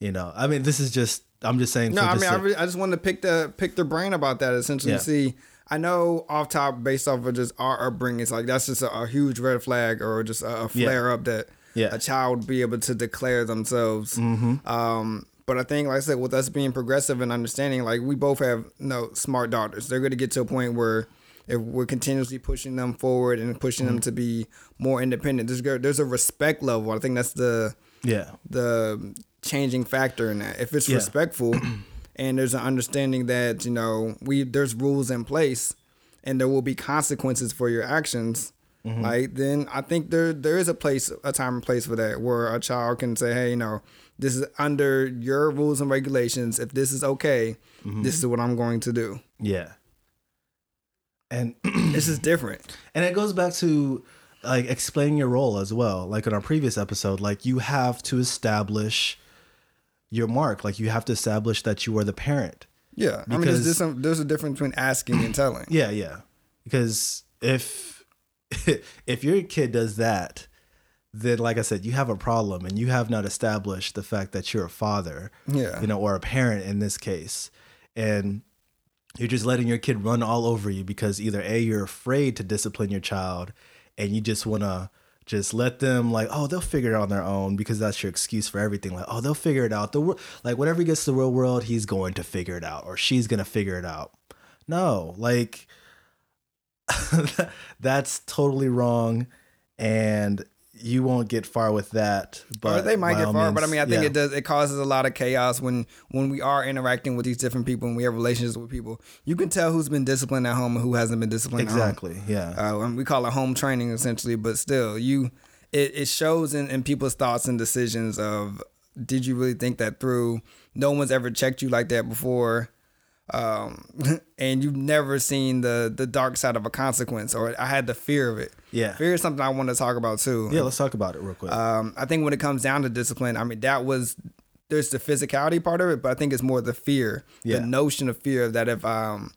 you know i mean this is just i'm just saying
No,
for
I
just
mean I, really, I just wanted to pick the pick their brain about that. Essentially,
Yeah.
see, I know off top based off of just our upbringing, it's like that's just a, a huge red flag or just a, a flare up that
Yeah.
a child be able to declare themselves.
Mm-hmm.
Um, but I think, like I said, with us being progressive and understanding, like we both have you know, smart daughters. They're going to get to a point where if we're continuously pushing them forward and pushing them to be more independent, there's there's a respect level. I think that's the
yeah
the changing factor in that. If it's
Yeah.
respectful and there's an understanding that, you know, we there's rules in place and there will be consequences for your actions,
Mm-hmm.
like then I think there there is a place a time and place for that where a child can say, Hey, you know, this is under your rules and regulations. If this is okay,
Mm-hmm.
this is what I'm going to do.
yeah and
This is different.
and it goes back to like explaining your role as well like in our previous episode like you have to establish your mark like you have to establish that you are the parent
Yeah. I mean there's
Because-
just some, there's a difference between asking and telling.
yeah yeah because if if your kid does that then like i said you have a problem and you have not established the fact that you're a father
Yeah.
you know or a parent in this case. And you're just letting your kid run all over you because either a you're afraid to discipline your child and you just want to just let them like oh they'll figure it out on their own because that's your excuse for everything. Like oh they'll figure it out. The wor- like whenever he gets to the real world he's going to figure it out or she's going to figure it out. No like that's totally wrong and you won't get far with that but
Or they might get far, but I mean, I think
yeah.
it does. It causes a lot of chaos when when we are interacting with these different people and we have relationships with people. You can tell who's been disciplined at home and who hasn't been disciplined.
exactly yeah
At home. Uh, and we call it home training essentially, but still, you it, it shows in, in people's thoughts and decisions of did you really think that through? No one's ever checked you like that before. Um, and you've never seen the the dark side of a consequence, or I had the fear of it.
Yeah.
fear is something I want to talk about too.
yeah let's talk about it real quick
Um, I think when it comes down to discipline, I mean that was there's the physicality part of it, but I think it's more the fear,
Yeah.
the notion of fear that if um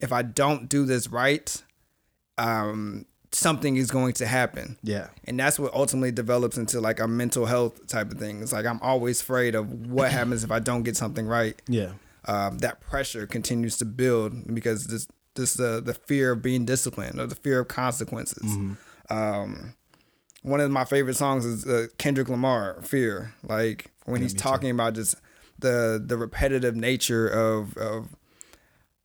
if I don't do this right, um something is going to happen.
yeah
And that's what ultimately develops into like a mental health type of thing. It's like I'm always afraid of what happens if I don't get something right.
yeah
Um, that pressure continues to build because this this uh, the fear of being disciplined or the fear of consequences.
Mm-hmm.
Um, one of my favorite songs is uh, Kendrick Lamar, "Fear." Like when he's talking about just the the repetitive nature of of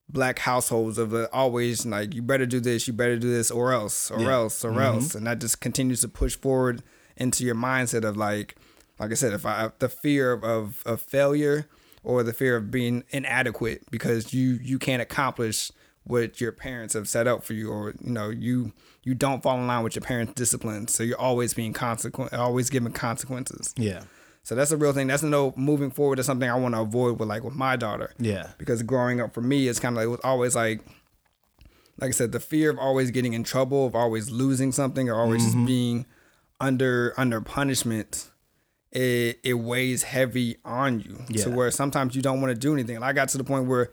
black households of the always like you better do this, you better do this, or else, or
Yeah.
else, or else, and that just continues to push forward into your mindset of like, like I said, if I the fear of of, of failure or the fear of being inadequate because you you can't accomplish what your parents have set up for you, or you know you you don't fall in line with your parents' discipline, so you're always being consequent, always given consequences.
Yeah.
So that's a real thing. That's no moving forward. is something I want to avoid with like with my daughter
Yeah.
because growing up for me it's kind of like it was always like like I said the fear of always getting in trouble of always losing something or always just mm-hmm. being under under punishment it it weighs heavy on you
Yeah.
to where sometimes you don't want to do anything and I got to the point where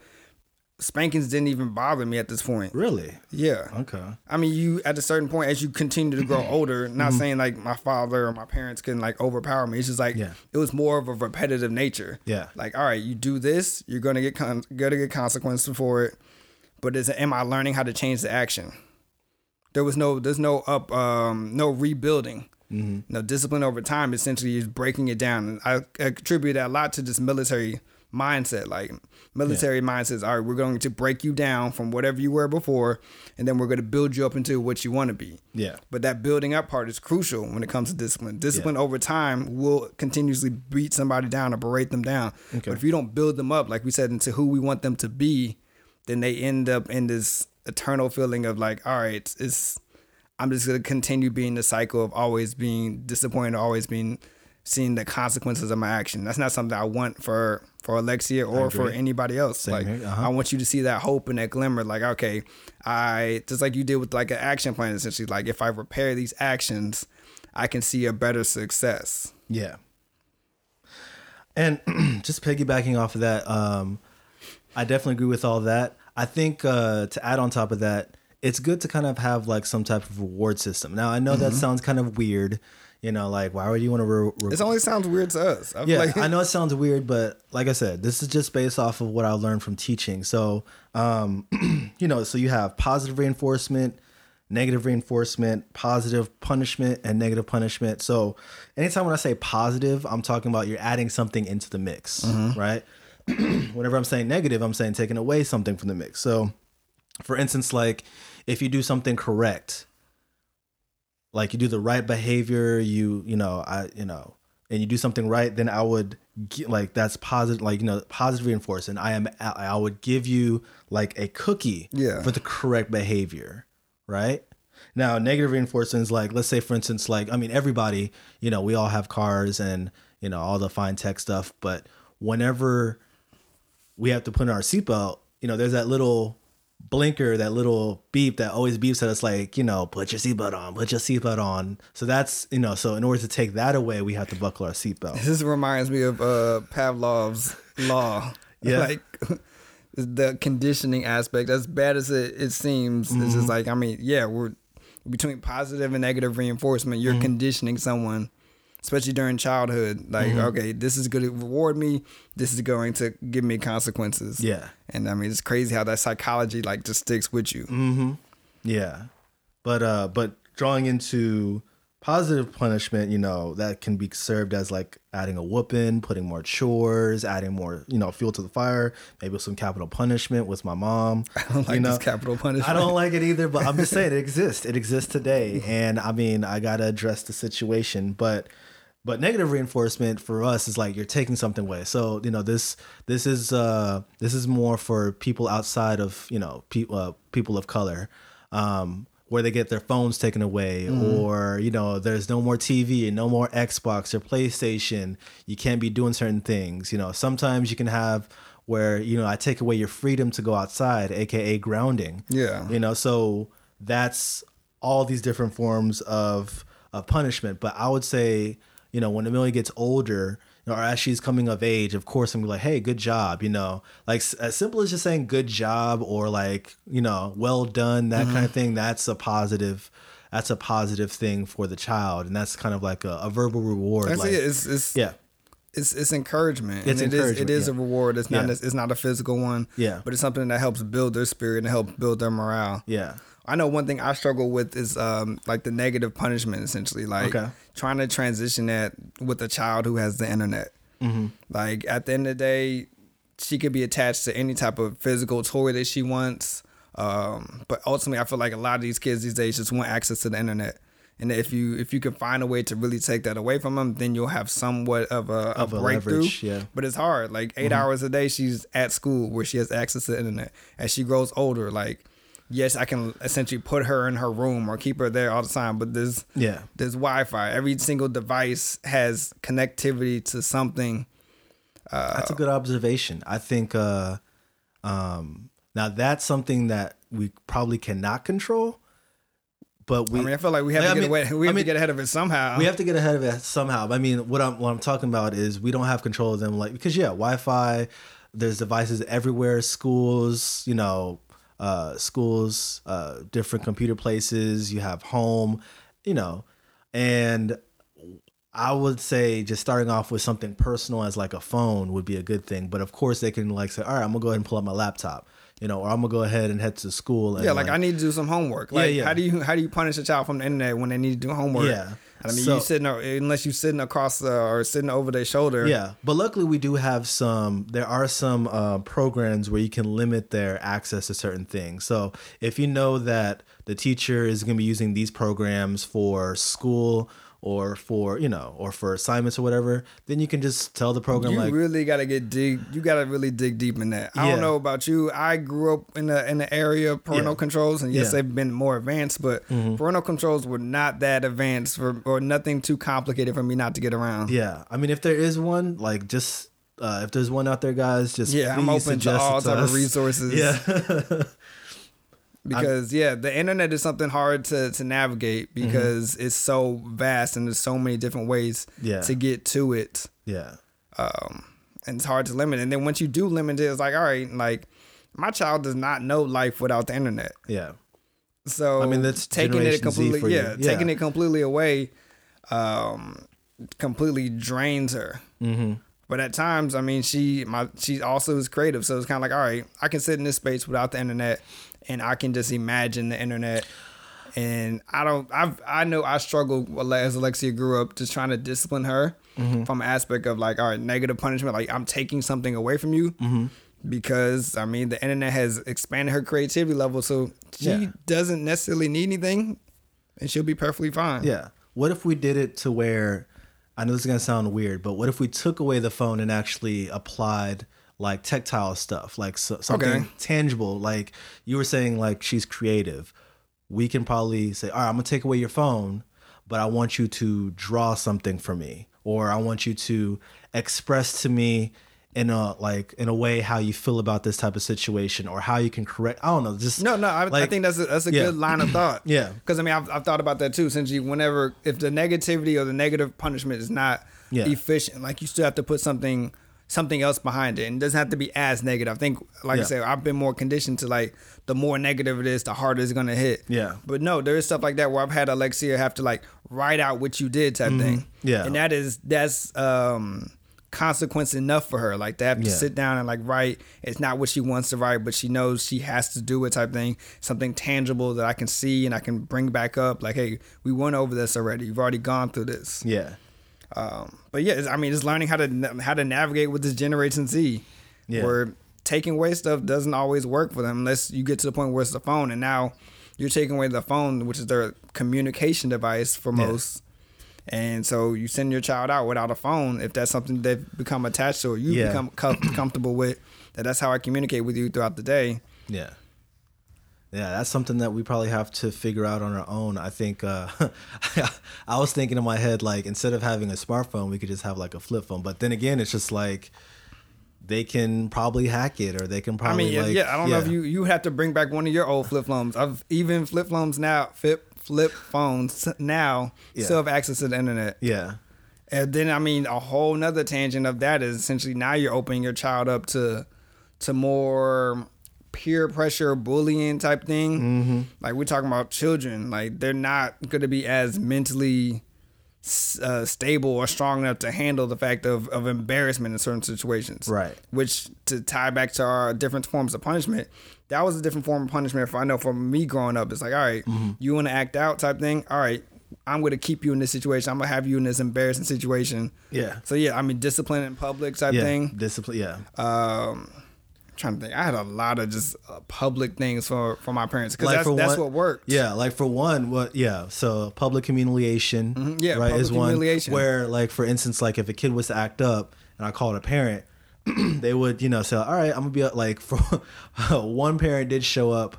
spankings didn't even bother me at this point
Really?
yeah
Okay.
I mean, you at a certain point as you continue to grow older. Not saying like my father or my parents can like overpower me. It's just like
Yeah.
it was more of a repetitive nature.
Yeah.
Like, all right, you do this, you're gonna get con- gonna get consequences for it. But is am I learning how to change the action? There was no, there's no up, um, no rebuilding.
Mm-hmm.
No discipline over time essentially is breaking it down. And I, attribute that a lot to this military mindset. Like military mindsets, all right, we're going to break you down from whatever you were before, and then we're going to build you up into what you want to be.
Yeah.
But that building up part is crucial when it comes to discipline. Discipline over time will continuously beat somebody down or berate them down. But if you don't build them up, like we said, into who we want them to be, then they end up in this eternal feeling of like, all right, it's, it's I'm just gonna continue being the cycle of always being disappointed, always being seeing the consequences of my action. That's not something I want for for Alexia or for anybody else.
Same
like
uh-huh.
I want you to see that hope and that glimmer. Like okay, I just like you did with like an action plan. Essentially, like if I repair these actions, I can see a better success.
Yeah. And just piggybacking off of that, um, I definitely agree with all that. I think uh, to add on top of that, it's good to kind of have like some type of reward system. Now I know that sounds kind of weird, you know, like why would you want to? Re- re-
It only sounds weird to us. I feel
yeah,
like-
I know it sounds weird, but like I said, this is just based off of what I learned from teaching. So, um, you know, so you have positive reinforcement, negative reinforcement, positive punishment, and negative punishment. So, anytime when I say positive, I'm talking about you're adding something into the mix, right? Whenever I'm saying negative, I'm saying taking away something from the mix. So, for instance, like if you do something correct, like you do the right behavior, you you know I you know, and you do something right, then I would gi- like that's positive, like you know positive reinforcement. I am I I would give you like a cookie
Yeah.
for the correct behavior, right? Now negative reinforcement is like let's say for instance like I mean everybody you know we all have cars and you know all the fine tech stuff, but whenever we have to put in our seatbelt, you know, there's that little blinker, that little beep that always beeps at us like, you know, put your seatbelt on, put your seatbelt on. So that's, you know, so in order to take that away, we have to buckle our seatbelt.
This reminds me of uh, Pavlov's law.
Yeah.
Like the conditioning aspect, as bad as it, it seems, it's
Mm-hmm.
just like, I mean, yeah, we're between positive and negative reinforcement, you're
Mm-hmm.
conditioning someone, especially during childhood. Like,
Mm-hmm.
okay, this is going to reward me, this is going to give me consequences.
Yeah.
And I mean, it's crazy how that psychology like just sticks with you.
Mm-hmm. Yeah. But uh but drawing into positive punishment, you know, that can be served as like adding a whooping, putting more chores, adding more, you know, fuel to the fire, maybe some capital punishment with my mom.
I don't like
you know?
this capital punishment.
I don't like it either, but I'm just saying it exists. It exists today, and I mean, I gotta address the situation. But but negative reinforcement for us is like you're taking something away. So you know this this is uh this is more for people outside of you know people uh, people of color. Um, where they get their phones taken away, or you know, there's no more TV and no more Xbox or PlayStation. You can't be doing certain things. You know, sometimes you can have where you know I take away your freedom to go outside, aka grounding.
Yeah.
You know, so that's all these different forms of of punishment. But I would say, you know, when Amelia gets older, you know, or as she's coming of age, of course, I'm like, hey, good job. You know, like as simple as just saying good job or like, you know, well done, that kind of mm-hmm. thing. That's a positive. That's a positive thing for the child, and that's kind of like a, a verbal reward.
That's
like,
it. It's, it's
yeah,
it's it's encouragement.
It's
and it is it
encouragement,
is a
yeah.
reward. It's not
Yeah.
it's not a physical one.
Yeah.
But it's something that helps build their spirit and help build their morale.
Yeah.
I know one thing I struggle with is um like the negative punishment essentially, like
Okay.
trying to transition that with a child who has the internet.
Mm-hmm.
Like at the end of the day, she could be attached to any type of physical toy that she wants. Um, but ultimately, I feel like a lot of these kids these days just want access to the internet. And if you if you can find a way to really take that away from them, then you'll have somewhat of a,
Of
a
a
breakthrough.
leverage, yeah.
But it's hard. Like 8 hours a day, she's at school where she has access to the internet. As she grows older, like yes, I can essentially put her in her room or keep her there all the time. But there's
Yeah.
there's Wi-Fi. Every single device has connectivity to something.
That's a good observation. I think uh um now that's something that we probably cannot control. But we
I mean, I feel like we have
I
to get
mean-
away. We have
I mean,
to get ahead of it somehow.
we have to get ahead of it somehow. I mean, what I'm what I'm talking about is we don't have control of them, like because yeah, Wi-Fi. There's devices everywhere. Schools, you know, uh, schools, uh, different computer places. You have home, you know, and I would say just starting off with something personal as like a phone would be a good thing. But of course, they can like say, all right, I'm gonna go ahead and pull up my laptop, you know, or I'm gonna go ahead and head to school. And
yeah, like, I need to do some homework. Like,
yeah.
how do you how do you punish a child from the internet when they need to do homework?
Yeah.
I mean,
So-
you sitting unless you sitting across the, or sitting over their shoulder.
Yeah, but luckily we do have some. There are some uh, programs where you can limit their access to certain things. So if you know that the teacher is going to be using these programs for school or for you know or for assignments or whatever, then you can just tell the program
You
like,
really gotta get dig. You gotta really dig deep in that. I
Yeah.
don't know about you. I grew up in the in the area of parental
Yeah.
controls, and yes,
Yeah. Mm-hmm.
they've been more advanced, but parental controls were not that advanced for, or nothing too complicated for me not to get around.
yeah. I mean, if there is one, like just. Uh, if there's one out there, guys, just
Yeah, I'm open to all type of resources.
Yeah,
because yeah, the internet is something hard to to navigate because it's so vast and there's so many different ways
Yeah.
to get to it.
yeah,
um, and it's hard to limit. And then once you do limit it, it's like, all right, like my child does not know life without the internet.
yeah,
So
I mean, that's
taking it completely, yeah,
Yeah.
taking it completely away, um, completely drains her.
mm-hmm.
But at times, I mean, she my she also is creative, so it's kind of like, all right, I can sit in this space without the internet, and I can just imagine the internet. And I don't, I've, I know I struggle as Alexia grew up, just trying to discipline her
Mm-hmm.
from an aspect of like, all right, negative punishment, like I'm taking something away from you,
Mm-hmm.
because I mean, the internet has expanded her creativity level, so she
Yeah.
doesn't necessarily need anything, and she'll be perfectly fine.
Yeah. What if we did it to where I know this is gonna sound weird, but what if we took away the phone and actually applied like tactile stuff, like so, something
Okay.
tangible? Like you were saying, like she's creative. We can probably say, all right, I'm gonna take away your phone, but I want you to draw something for me, or I want you to express to me in a like in a way how you feel about this type of situation, or how you can correct. I don't know, just
No, no, I, I think that's a, that's a
Yeah.
good line of thought.
Yeah.
because I mean, I've, I've thought about that too. Since you, whenever if the negativity or the negative punishment is not
Yeah.
efficient, like you still have to put something something else behind it, and it doesn't have to be as negative. I think, like
Yeah.
I said, I've been more conditioned to like the more negative it is, the harder it's gonna hit.
Yeah.
But no, there is stuff like that where I've had Alexia have to like write out what you did type thing.
Mm-hmm. Yeah.
and that is that's um consequence enough for her. Like to have to
Yeah.
sit down and like write. It's not what she wants to write, but she knows she has to do it type thing. Something tangible that I can see and I can bring back up. Like, hey, we went over this already. You've already gone through this.
yeah,
Um, but yeah, it's- I mean, it's learning how to how to navigate with this Generation Z.
Yeah.
Where taking away stuff doesn't always work for them unless you get to the point where it's the phone, and now you're taking away the phone, which is their communication device for
Yeah.
And so you send your child out without a phone if that's something they've become attached to or you
Yeah.
become com- comfortable with. That that's how I communicate with you throughout the day.
Yeah. Yeah, that's something that we probably have to figure out on our own. I think uh, I was thinking in my head like instead of having a smartphone, we could just have like a flip phone. But then again, it's just like they can probably hack it or they can probably.
I mean, yeah,
like
yeah, I don't know if you you have to bring back one of your old flip phones. I've even flip phones now, flip flip phones now
Yeah.
still have access to the internet.
Yeah.
And then I mean a whole nother tangent of that is essentially now you're opening your child up to to more peer pressure bullying type thing.
Mm-hmm.
Like we're talking about children, like they're not gonna be as mentally uh, stable or strong enough to handle the fact of, of embarrassment in certain situations.
Right.
Which to tie back to our different forms of punishment, that was a different form of punishment. For I know for me growing up, it's like, all right,
Mm-hmm.
you want to act out type thing. All right, I'm going to keep you in this situation. I'm going to have you in this embarrassing situation.
Yeah.
So yeah, I mean, discipline in public type
Yeah.
thing.
Discipline. Yeah.
Um, I'm trying to think, I had a lot of just uh, public things for for my parents because
Like
that's, that's
one-
what worked.
Yeah, like for one, what? Yeah, so public humiliation,
Mm-hmm. yeah,
right, is
public
one
humiliation.
where, like, for instance, like if a kid was to act up and I called a parent, they would, you know, say, "All right, I'm gonna be like." For one parent did show up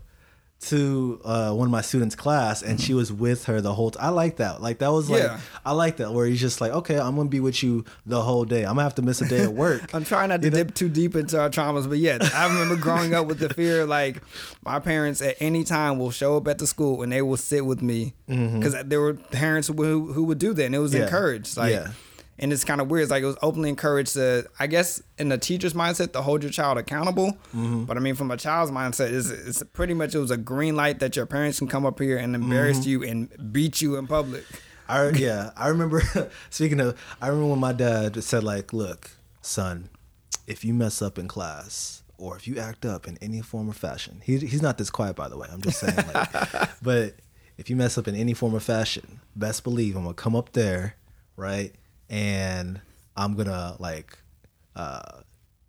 to uh, one of my students' class, and she was with her the whole. time. I like that. Like that was like
Yeah.
I like that where he's just like, okay, I'm gonna be with you the whole day. I'm gonna have to miss a day at work.
I'm trying not to dip too deep into our traumas, but yeah, I remember growing up with the fear like my parents at any time will show up at the school and they will sit with me because there were parents who who would do that and it was
Mm-hmm. Yeah.
encouraged. Like,
Yeah.
And it's kind of weird. It's like it was openly encouraged to, I guess, in the teacher's mindset to hold your child accountable.
Mm-hmm.
But I mean, from a child's mindset, it's, it's pretty much it was a green light that your parents can come up here and embarrass
Mm-hmm.
you and beat you in public.
I yeah, I remember. speaking of, I remember when my dad said like, "Look, son, if you mess up in class or if you act up in any form or fashion, he, he's not this quiet by the way. I'm just saying, like, but if you mess up in any form or fashion, best believe I'm gonna come up there, right, and I'm gonna like, uh,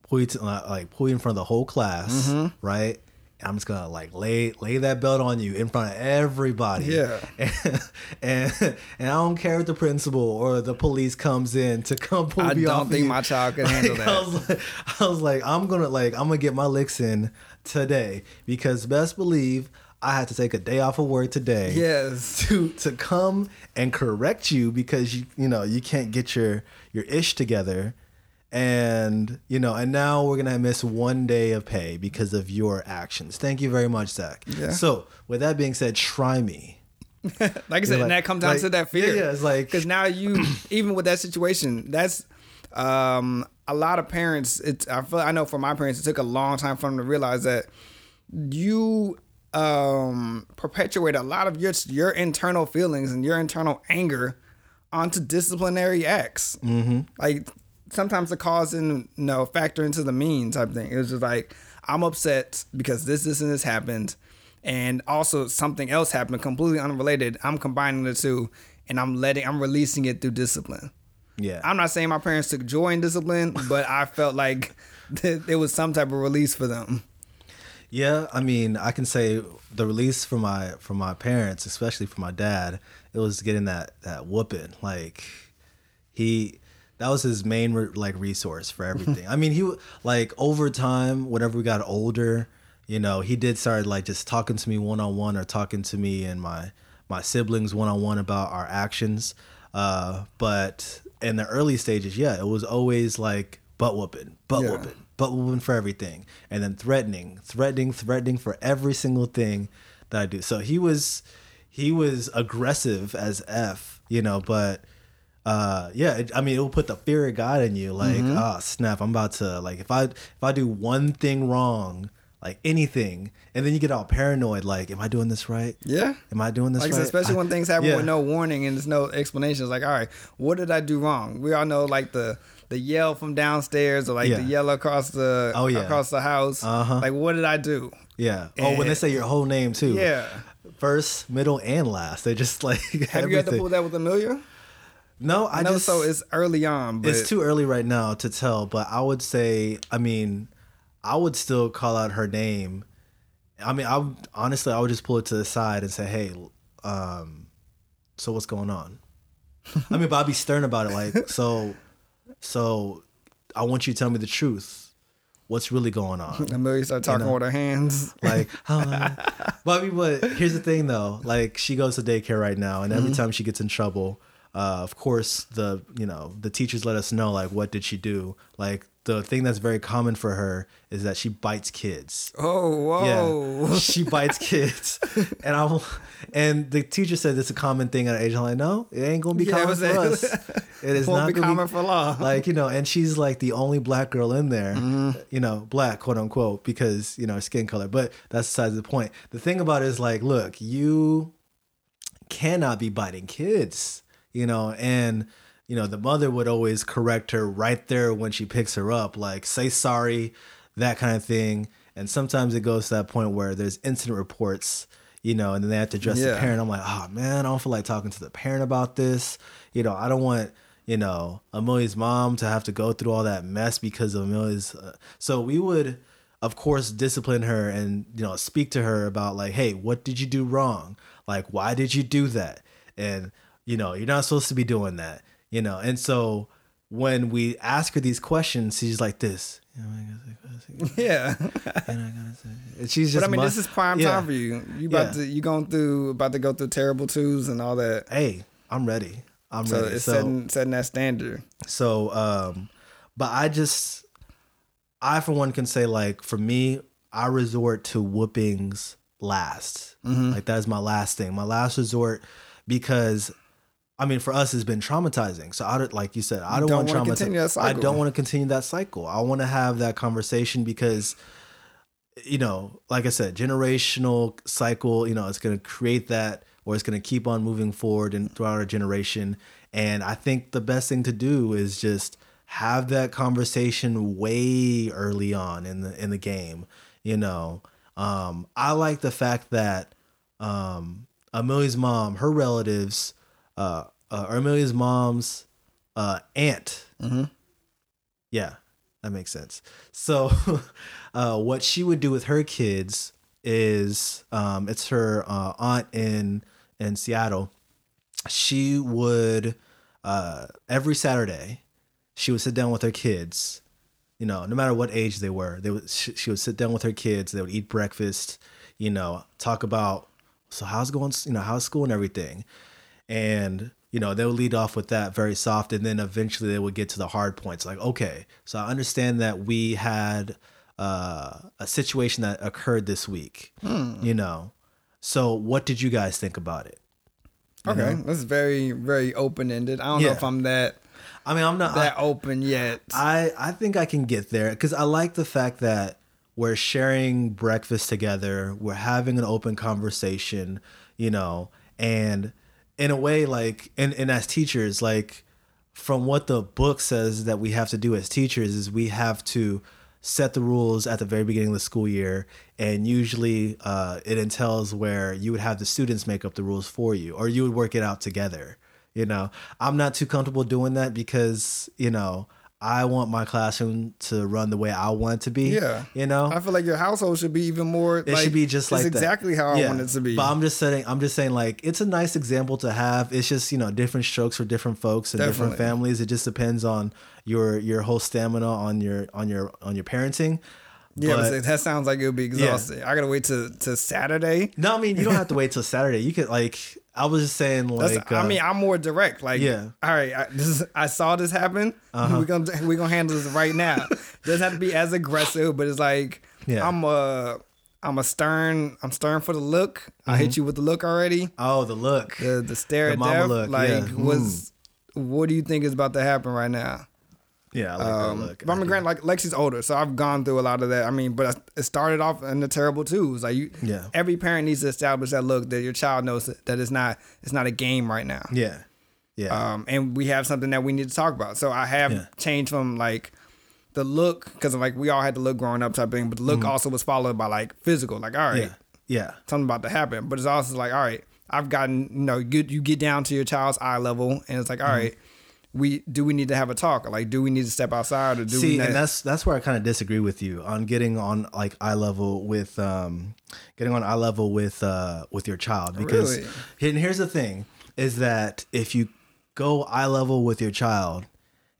pull you to, uh, like pull you in front of the whole class,
Mm-hmm.
right." And I'm just gonna like lay lay that belt on you in front of everybody.
Yeah.
And, and and I don't care if the principal or the police comes in to come pull
I
me off.
don't think
you.
my child could handle that.
I was like, I was like, I'm gonna like, I'm gonna get my licks in today because best believe I had to take a day off of work today.
Yes.
To to come and correct you because you you know you can't get your your ish together. And you know, and now we're gonna miss one day of pay because of your actions. Thank you very much, Zach.
Yeah.
So, with that being said, try me.
like I said,
like-
and that comes down
like-
to that fear.
yeah, yeah, it's like-
because now you, even with that situation, that's um, a lot of parents. It's I feel I know for my parents, it took a long time for them to realize that you um perpetuate a lot of your your internal feelings and your internal anger onto disciplinary acts. Mm-hmm. Like sometimes the cause and you know factor into the mean type thing. It was just like I'm upset because this, this, and this happened, and also something else happened completely unrelated. I'm combining the two, and I'm letting I'm releasing it through discipline.
Yeah.
I'm not saying my parents took joy in discipline, but I felt like there was some type of release for them.
Yeah, I mean, I can say the release from my from my parents, especially from my dad, it was getting that that whooping. Like he that was his main re- like resource for everything. I mean, he like over time, whenever we got older, you know, he did start like just talking to me one on one or talking to me and my my siblings one on one about our actions. Uh, but in the early stages, yeah, it was always like butt whooping, butt
Yeah.
whooping butt whooping for everything, and then threatening, threatening, threatening for every single thing that I do. So he was he was aggressive as f, you know, but uh yeah it, i mean it will put the fear of god in you like
Mm-hmm.
ah snap i'm about to like if i if i do one thing wrong like anything and then you get all paranoid like am i doing this right
Yeah.
am i doing this
Like
right
especially
I-
when things happen
yeah.
with no warning and there's no explanation. It's like, all right, what did I do wrong? We all know like the the yell from downstairs or like
Yeah.
the yell across the
Oh, yeah.
across the house.
Uh-huh.
Like what did I do?
yeah oh when they say your whole name too
Yeah.
first middle and last they just like
Have you had to pull that with Amelia?
no i
I know
just
so it's early on, but
it's too early right now to tell, but I would say, I mean, I would still call out her name. I mean, I would, honestly, I would just pull it to the side and say, "Hey, um, so what's going on?" I mean, be stern about it, like, so, so, I want you to tell me the truth. What's really going on?
Amelia started talking with her hands.
Like, uh, but I but here's the thing though. Like, she goes to daycare right now, and every
Mm-hmm.
time she gets in trouble, uh, of course, the you know the teachers let us know like what did she do. Like the thing that's very common for her is that she bites kids.
Oh, whoa.
Yeah, she bites kids, and I will. And the teacher said it's a common thing at age. I'm like, no, it ain't gonna be
Yeah,
common for
it
us. It is not
be common for law.
Like you know, and she's like the only black girl in there.
Mm-hmm.
You know, black quote unquote because you know skin color. But that's besides the point. The thing about it is like, look, you cannot be biting kids. You know, and you know, the mother would always correct her right there when she picks her up, like say sorry, that kind of thing. And sometimes it goes to that point where there's incident reports, you know, and then they have to address the parent. I'm like, oh man, I don't feel like talking to the parent about this. You know, I don't want, you know, Amelia's mom to have to go through all that mess because of Amelia's. Uh, so we would, of course, discipline her and, you know, speak to her about like, hey, what did you do wrong? Like, why did you do that? And, you know, you're not supposed to be doing that, you know. And so when we ask her these questions, she's like this. You know, I guess-
Yeah.
and she's just.
but I mean, this is prime
Yeah.
time for you. You about
Yeah.
to you going through about to go through terrible twos and all that.
Hey, I'm ready. I'm
So
ready.
it's
So,
setting setting that standard.
so, um, but I just, I for one can say like for me, I resort to whoopings last.
Mm-hmm.
Like that is my last thing, my last resort, because. I mean, for us, it's been traumatizing. So I don't, like you said, I don't,
don't
want
that
I don't want to continue that cycle. I want to have that conversation because, you know, like I said, generational cycle. You know, it's going to create that, or it's going to keep on moving forward and throughout our generation. And I think the best thing to do is just have that conversation way early on in the in the game. You know, um, I like the fact that um, Amelia's mom, her relatives, uh, uh, or Amelia's mom's uh, aunt. Yeah, that makes sense. So, uh, what she would do with her kids is, um, it's her uh, aunt in in Seattle. She would uh, every Saturday, she would sit down with her kids. You know, no matter what age they were, they would. She, she would sit down with her kids. They would eat breakfast. You know, talk about so how's going. You know, how's school and everything and you know they would lead off with that very soft and then eventually they would get to the hard points like okay so i understand that we had uh, a situation that occurred this week you know so what did you guys think about it
Okay, that's very very open ended. I don't know if I'm that
i mean i'm not I,
that open yet.
I i think i can get there because i like the fact that we're sharing breakfast together we're having an open conversation you know and in a way like and, and as teachers like from what the book says that we have to do as teachers is we have to set the rules at the very beginning of the school year. And usually uh, it entails where you would have the students make up the rules for you or you would work it out together you know? I'm not too comfortable doing that because you know i want my classroom to run the way i want it to be
Yeah.
you know
I feel like your household should be even more.
it should be just like
exactly how I want it to be.
But I'm just saying, I'm just saying, like it's a nice example to have. It's just you know different strokes for different folks and different families. It just depends on your your whole stamina on your on your on your parenting.
yeah,
but-
that sounds like it would be exhausting. I gotta wait to to Saturday.
no, I mean you don't have to wait till Saturday. You could like I was just saying like
I
uh,
mean, I'm more direct. Like,
Yeah. Uh-huh.
all right, I, this is, I saw this happen. We're gonna we're gonna handle this right now. Doesn't have to be as aggressive, but it's like
Yeah.
I'm a I'm a stern. I'm stern for the look. I hit you with the look already.
oh the look.
The the stare
The
at
mama
death.
look,
like,
yeah.
Was what do you think is about to happen right now?
Yeah, I like
Um,
that look.
but I mean, granted, like Lexi's older, so I've gone through a lot of that. I mean, but it started off in the terrible twos. Like you,
Yeah.
Every parent needs to establish that look that your child knows that, it's not it's not a game right now.
yeah, yeah,
Um, and we have something that we need to talk about. So I have
Yeah.
changed from like the look because like we all had the look growing up type thing, but the look also was followed by like physical. Like all right,
Mm-hmm. yeah, yeah,
something about to happen. But it's also like, all right, I've gotten, you know, you, you get down to your child's eye level and it's like, all
Mm-hmm.
right, we do we need to have a talk? Like, do we need to step outside or do we
See,
not?
and that's that's where I kind of disagree with you on getting on like eye level with um getting on eye level with uh with your child because
Really?
and here's the thing is that if you go eye level with your child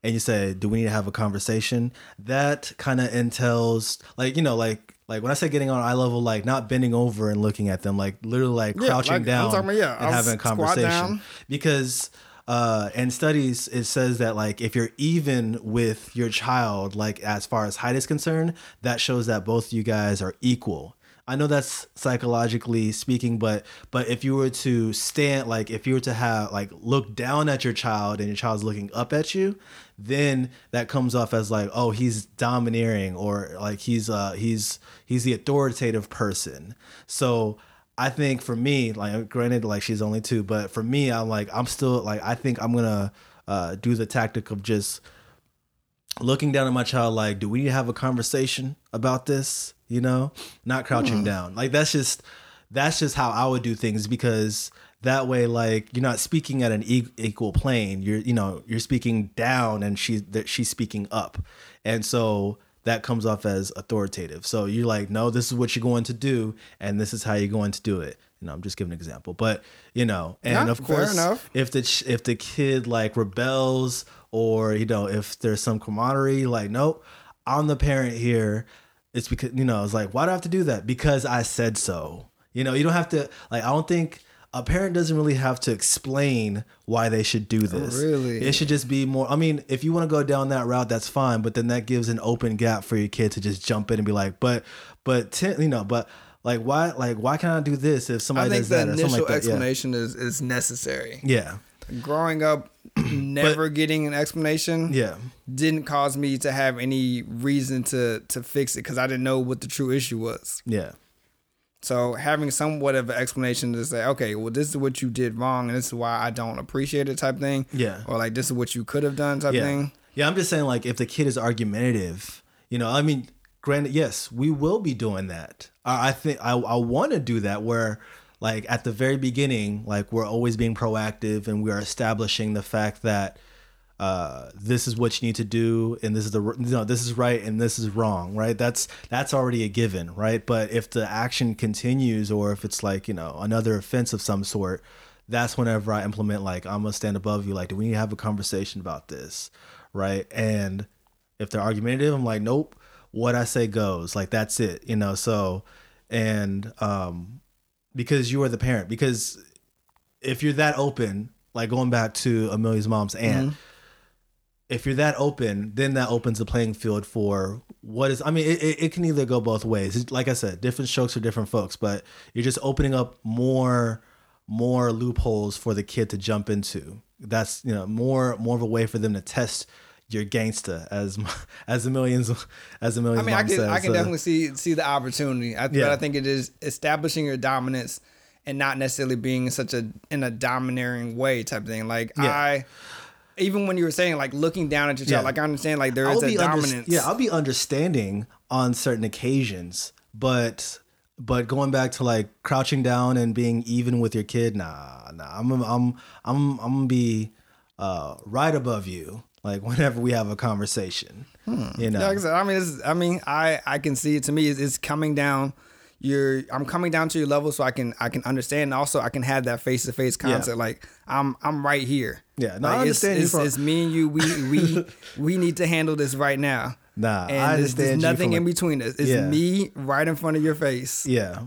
and you say, "Do we need to have a conversation?" That kind of entails like you know like like when I say getting on eye level, like not bending over and looking at them, like literally like
Yeah,
crouching
like,
down
about, yeah,
and
I'll
having a conversation
down.
because uh in studies it says that like if you're even with your child like as far as height is concerned that shows that both you guys are equal. I know that's psychologically speaking but but if you were to stand like if you were to have like look down at your child and your child's looking up at you then that comes off as like oh he's domineering or like he's uh he's he's the authoritative person. So I think for me, like granted, like she's only two, but for me, I'm like I'm still like I think I'm gonna uh, do the tactic of just looking down at my child, like, do we need to have a conversation about this? You know, not crouching down. Like that's just that's just how I would do things because that way, like you're not speaking at an e- equal plane. You're you know you're speaking down and she's that she's speaking up, and so that comes off as authoritative. So you're like, no, this is what you're going to do, and this is how you're going to do it. You know, I'm just giving an example, but you know, and
Yeah,
of course, if the if the kid like rebels or you know if there's some camaraderie, like, nope, I'm the parent here. It's because you know, it's like, why do I have to do that? Because I said so. You know, you don't have to like. I don't think a parent doesn't really have to explain why they should do this.
Really?
It should just be more. I mean, if you want to go down that route, that's fine. But then that gives an open gap for your kid to just jump in and be like, but, but, ten, you know, but like, why, like, why can't I do this if somebody does that or something
initial
like that? Yeah.
explanation is is necessary.
Yeah.
Growing up, never getting an explanation
Yeah.
didn't cause me to have any reason to to fix it because I didn't know what the true issue was.
Yeah.
So having somewhat of an explanation to say, okay, well, this is what you did wrong, and this is why I don't appreciate it, type thing.
Yeah.
Or like this is what you could have done, type
Yeah.
thing.
Yeah. I'm just saying, like, if the kid is argumentative, you know, I mean, granted, yes, we will be doing that. I, I think I, I want to do that where, like, at the very beginning, like, we're always being proactive and we are establishing the fact that uh, this is what you need to do and this is the you know this is right and this is wrong right? That's that's already a given right? But if the action continues or if it's like you know another offense of some sort that's whenever i implement like i'm gonna stand above you like do we need to have a conversation about this? Right? And if they're argumentative i'm like nope. What i say goes. Like that's it you know? So and um because you are the parent because if you're that open like going back to amelia's mom's aunt if you're that open, then that opens the playing field for what is. I mean, it, it, can either go both ways. Like I said, different strokes for different folks, but you're just opening up more more loopholes for the kid to jump into. That's you know more more of a way for them to test your gangsta, as as a millions as a millions.
I mean, I can. I can definitely see see the opportunity. I,
Yeah.
But I think it is establishing your dominance and not necessarily being such a in a domineering way type thing. Like
Yeah.
I, even when you were saying like looking down at your child,
Yeah.
like I understand like there
I'll
is a
be under-
dominance.
yeah, I'll be understanding on certain occasions, but but going back to like crouching down and being even with your kid, nah, nah. I'm I'm I'm I'm, I'm gonna be uh, right above you. Like whenever we have a conversation, you know.
Hmm. Yeah, like I said, I mean, I mean, I I can see it to me. It's, it's coming down. You're, I'm coming down to your level, so I can I can understand. And also, I can have that face to face concept. Like I'm I'm right here.
Yeah, no, I
like,
understand you
It's, it's,
from-
it's me and you. We we we need to handle this right now.
Nah,
and
I
there's,
understand
there's
you
nothing in between us. It's
Yeah.
me right in front of your face,
yeah,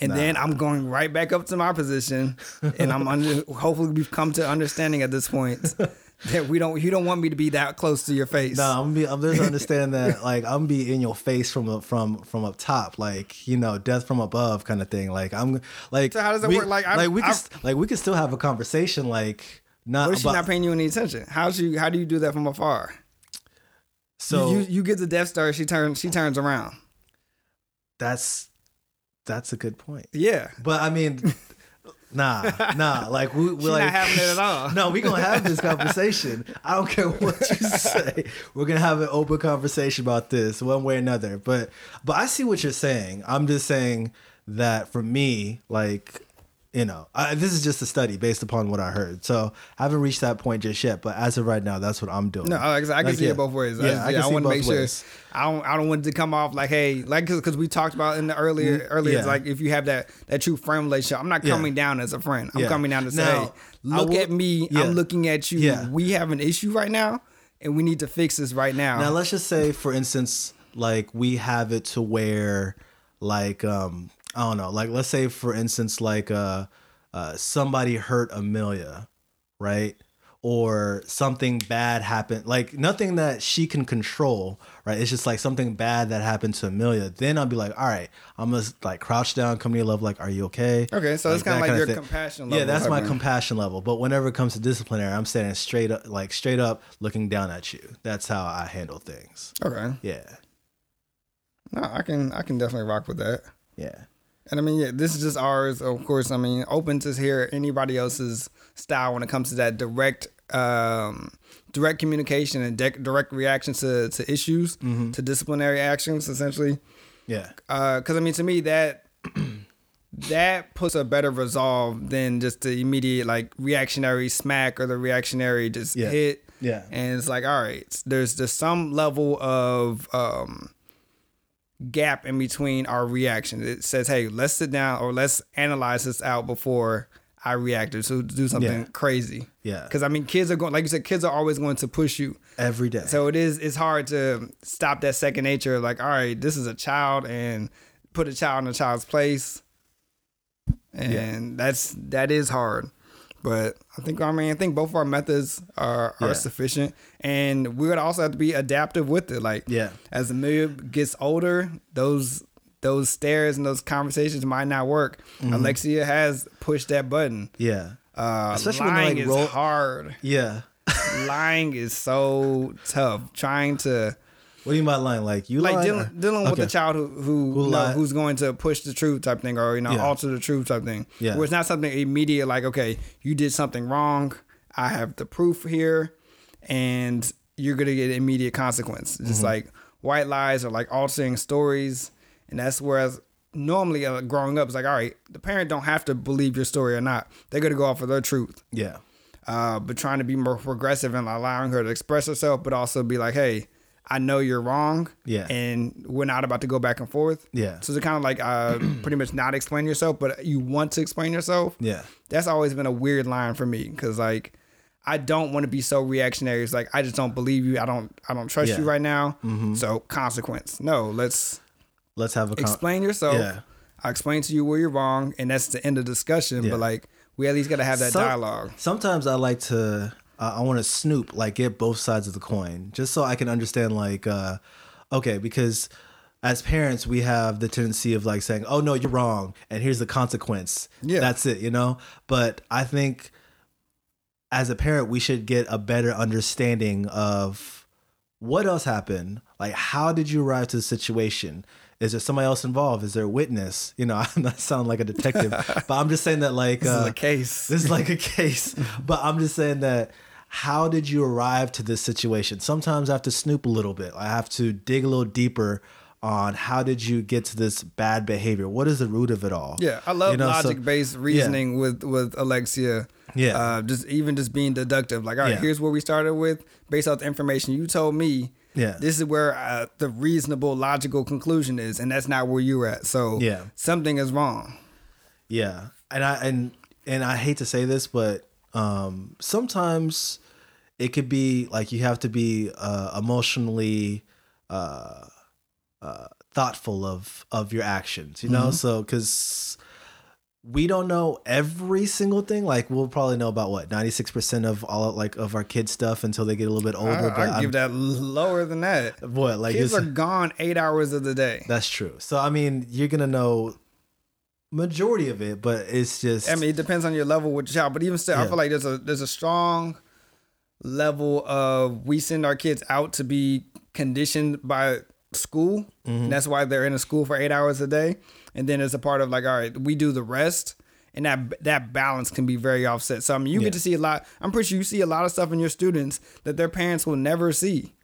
and then I'm going right back up to my position, and I'm under. hopefully, we've come to understanding at this point that we don't. You don't want me to be that close to your face.
no, I'm be I'm just understand that like I'm be in your face from from from up top, like you know, death from above kind of thing. Like I'm like.
So how does it
we,
work? Like, I-
like we can like we can still have a conversation, like not
What if she's not paying you any attention? How you how do you do that from afar?
so
you, you you get the Death Star, she turns she turns around.
that's that's a good point.
Yeah.
But I mean, nah, nah. Like we, we're like,
not having it at all.
No, we gonna have this conversation. I don't care what you say. We're gonna have an open conversation about this one way or another. But but I see what you're saying. I'm just saying that for me, like you know, I, this is just a study based upon what I heard. So I haven't reached that point just yet. But as of right now, that's what I'm doing.
No, I I can
Like,
see
yeah.
it both ways.
Yeah, I can see
want to make sure
ways.
I don't I don't want it to come off like hey like because we talked about in the earlier earlier
Mm, yeah.
it's like if you have that that true friend relationship, I'm not
Yeah.
coming down as a friend. I'm
Yeah.
coming down to say,
Now,
hey, look
will-
at me.
yeah.
I'm looking at you.
Yeah.
We have an issue right now, and we need to fix this right now.
Now let's just say, for instance, like we have it to where, like, um, I don't know, like let's say, for instance, like, uh, uh, somebody hurt Amelia, right? Or something bad happened, like nothing that she can control, right? It's just like something bad that happened to Amelia. Then I'll be like, all right, I'm gonna like crouch down, come to your level, like, are you okay?
Okay, so it's kinda like
kinda
your
thing.
compassion level.
Yeah,
that's
my compassion level. But whenever it comes to disciplinary, I'm standing straight up, like straight up, looking down at you. That's how I handle things.
okay,
Yeah,
no, I can I can definitely rock with that.
yeah.
And I mean, yeah, this is just ours. Of course, I mean, open to hear anybody else's style when it comes to that direct, um, direct communication and de- direct reaction to to issues, to disciplinary actions, essentially.
Yeah.
Because I mean, to me, that that puts a better resolve than just the immediate like reactionary smack or the reactionary just
Yeah.
hit.
Yeah.
And it's like, all right, there's there's some level of um gap in between our reaction. It says, hey, let's sit down or let's analyze this out before I react or so do something
Yeah.
crazy.
Yeah.
Because I mean, kids are going, like you said, kids are always going to push you.
Every day.
So it is it's hard to stop that second nature. Like, all right, this is a child, and put a child in a child's place, and that's that is hard. But I think I mean I think both of our methods are are
Yeah.
sufficient, and we would also have to be adaptive with it. Like,
Yeah.
as the mib gets older, those those stares and those conversations might not work.
Mm-hmm.
Alexia has pushed that button.
yeah.
Uh,
Especially when they, like,
is
roll-
hard.
Yeah.
lying is so tough. Trying to
What do you mean by lying? Like you
like
lied?
dealing, dealing with a child who who,
Who
know, who's going to push the truth type thing or you know
Yeah.
alter the truth type thing.
Yeah.
Where it's not something immediate like okay you did something wrong. I have the proof here, and you're gonna get immediate consequence. Just
Mm-hmm.
like white lies or like altering stories, and that's whereas normally uh, growing up it's like all right the parent don't have to believe your story or not. They're gonna go off of their truth
Yeah.
uh, but trying to be more progressive and allowing her to express herself, but also be like, hey, I know you're wrong.
Yeah.
And we're not about to go back and forth.
Yeah.
So it's kind of like uh, pretty much not explain yourself, but you want to explain yourself.
Yeah.
That's always been a weird line for me because like I don't want to be so reactionary. It's like I just don't believe you. I don't. I don't trust
Yeah. Mm-hmm.
you right now. So consequence. No. Let's
Let's have a con-
explain yourself.
Yeah.
I explain to you where you're wrong, and that's the end of discussion.
Yeah.
But like we at least got to have that
Some-
dialogue.
Sometimes I like to. Uh, I want to snoop, like get both sides of the coin, just so I can understand. Like, uh, okay, because as parents, we have the tendency of like saying, "Oh no, you're wrong," and here's the consequence.
Yeah.
that's it, you know. But I think as a parent, we should get a better understanding of what else happened. Like, how did you arrive to the situation? Is there somebody else involved? Is there a witness? You know, I'm not sounding like a detective, but I'm just saying that like
This
uh,
is a case.
this is like a case, but I'm just saying that how did you arrive to this situation? Sometimes I have to snoop a little bit. I have to dig a little deeper on how did you get to this bad behavior? What is the root of it all?
Yeah, I love
You know, so-
logic based reasoning with with Alexia.
Yeah.
uh, just even just being deductive. Like, all right,
Yeah.
here's where we started with based off the information you told me.
Yeah.
this is where uh, the reasonable logical conclusion is, and that's not where you're at. So
Yeah.
something is wrong.
Yeah, and I and and I hate to say this, but um, sometimes it could be like you have to be uh, emotionally uh, uh, thoughtful of of your actions. You know, so because we don't know every single thing. Like we'll probably know about what ninety six percent of all like of our kids stuff until they get a little bit older.
I, I give that lower than that.
what like
kids are gone eight hours of the day.
that's true. So I mean, you're gonna know majority of it, but it's just
I mean, it depends on your level with your child, but even still, I feel like there's a there's a strong level of we send our kids out to be conditioned by school.
Mm-hmm.
And that's why they're in a school for eight hours a day, and then it's a part of like, all right, we do the rest. And that that balance can be very offset. So I mean, you
Yeah.
get to see a lot. I'm pretty sure you see a lot of stuff in your students that their parents will never see.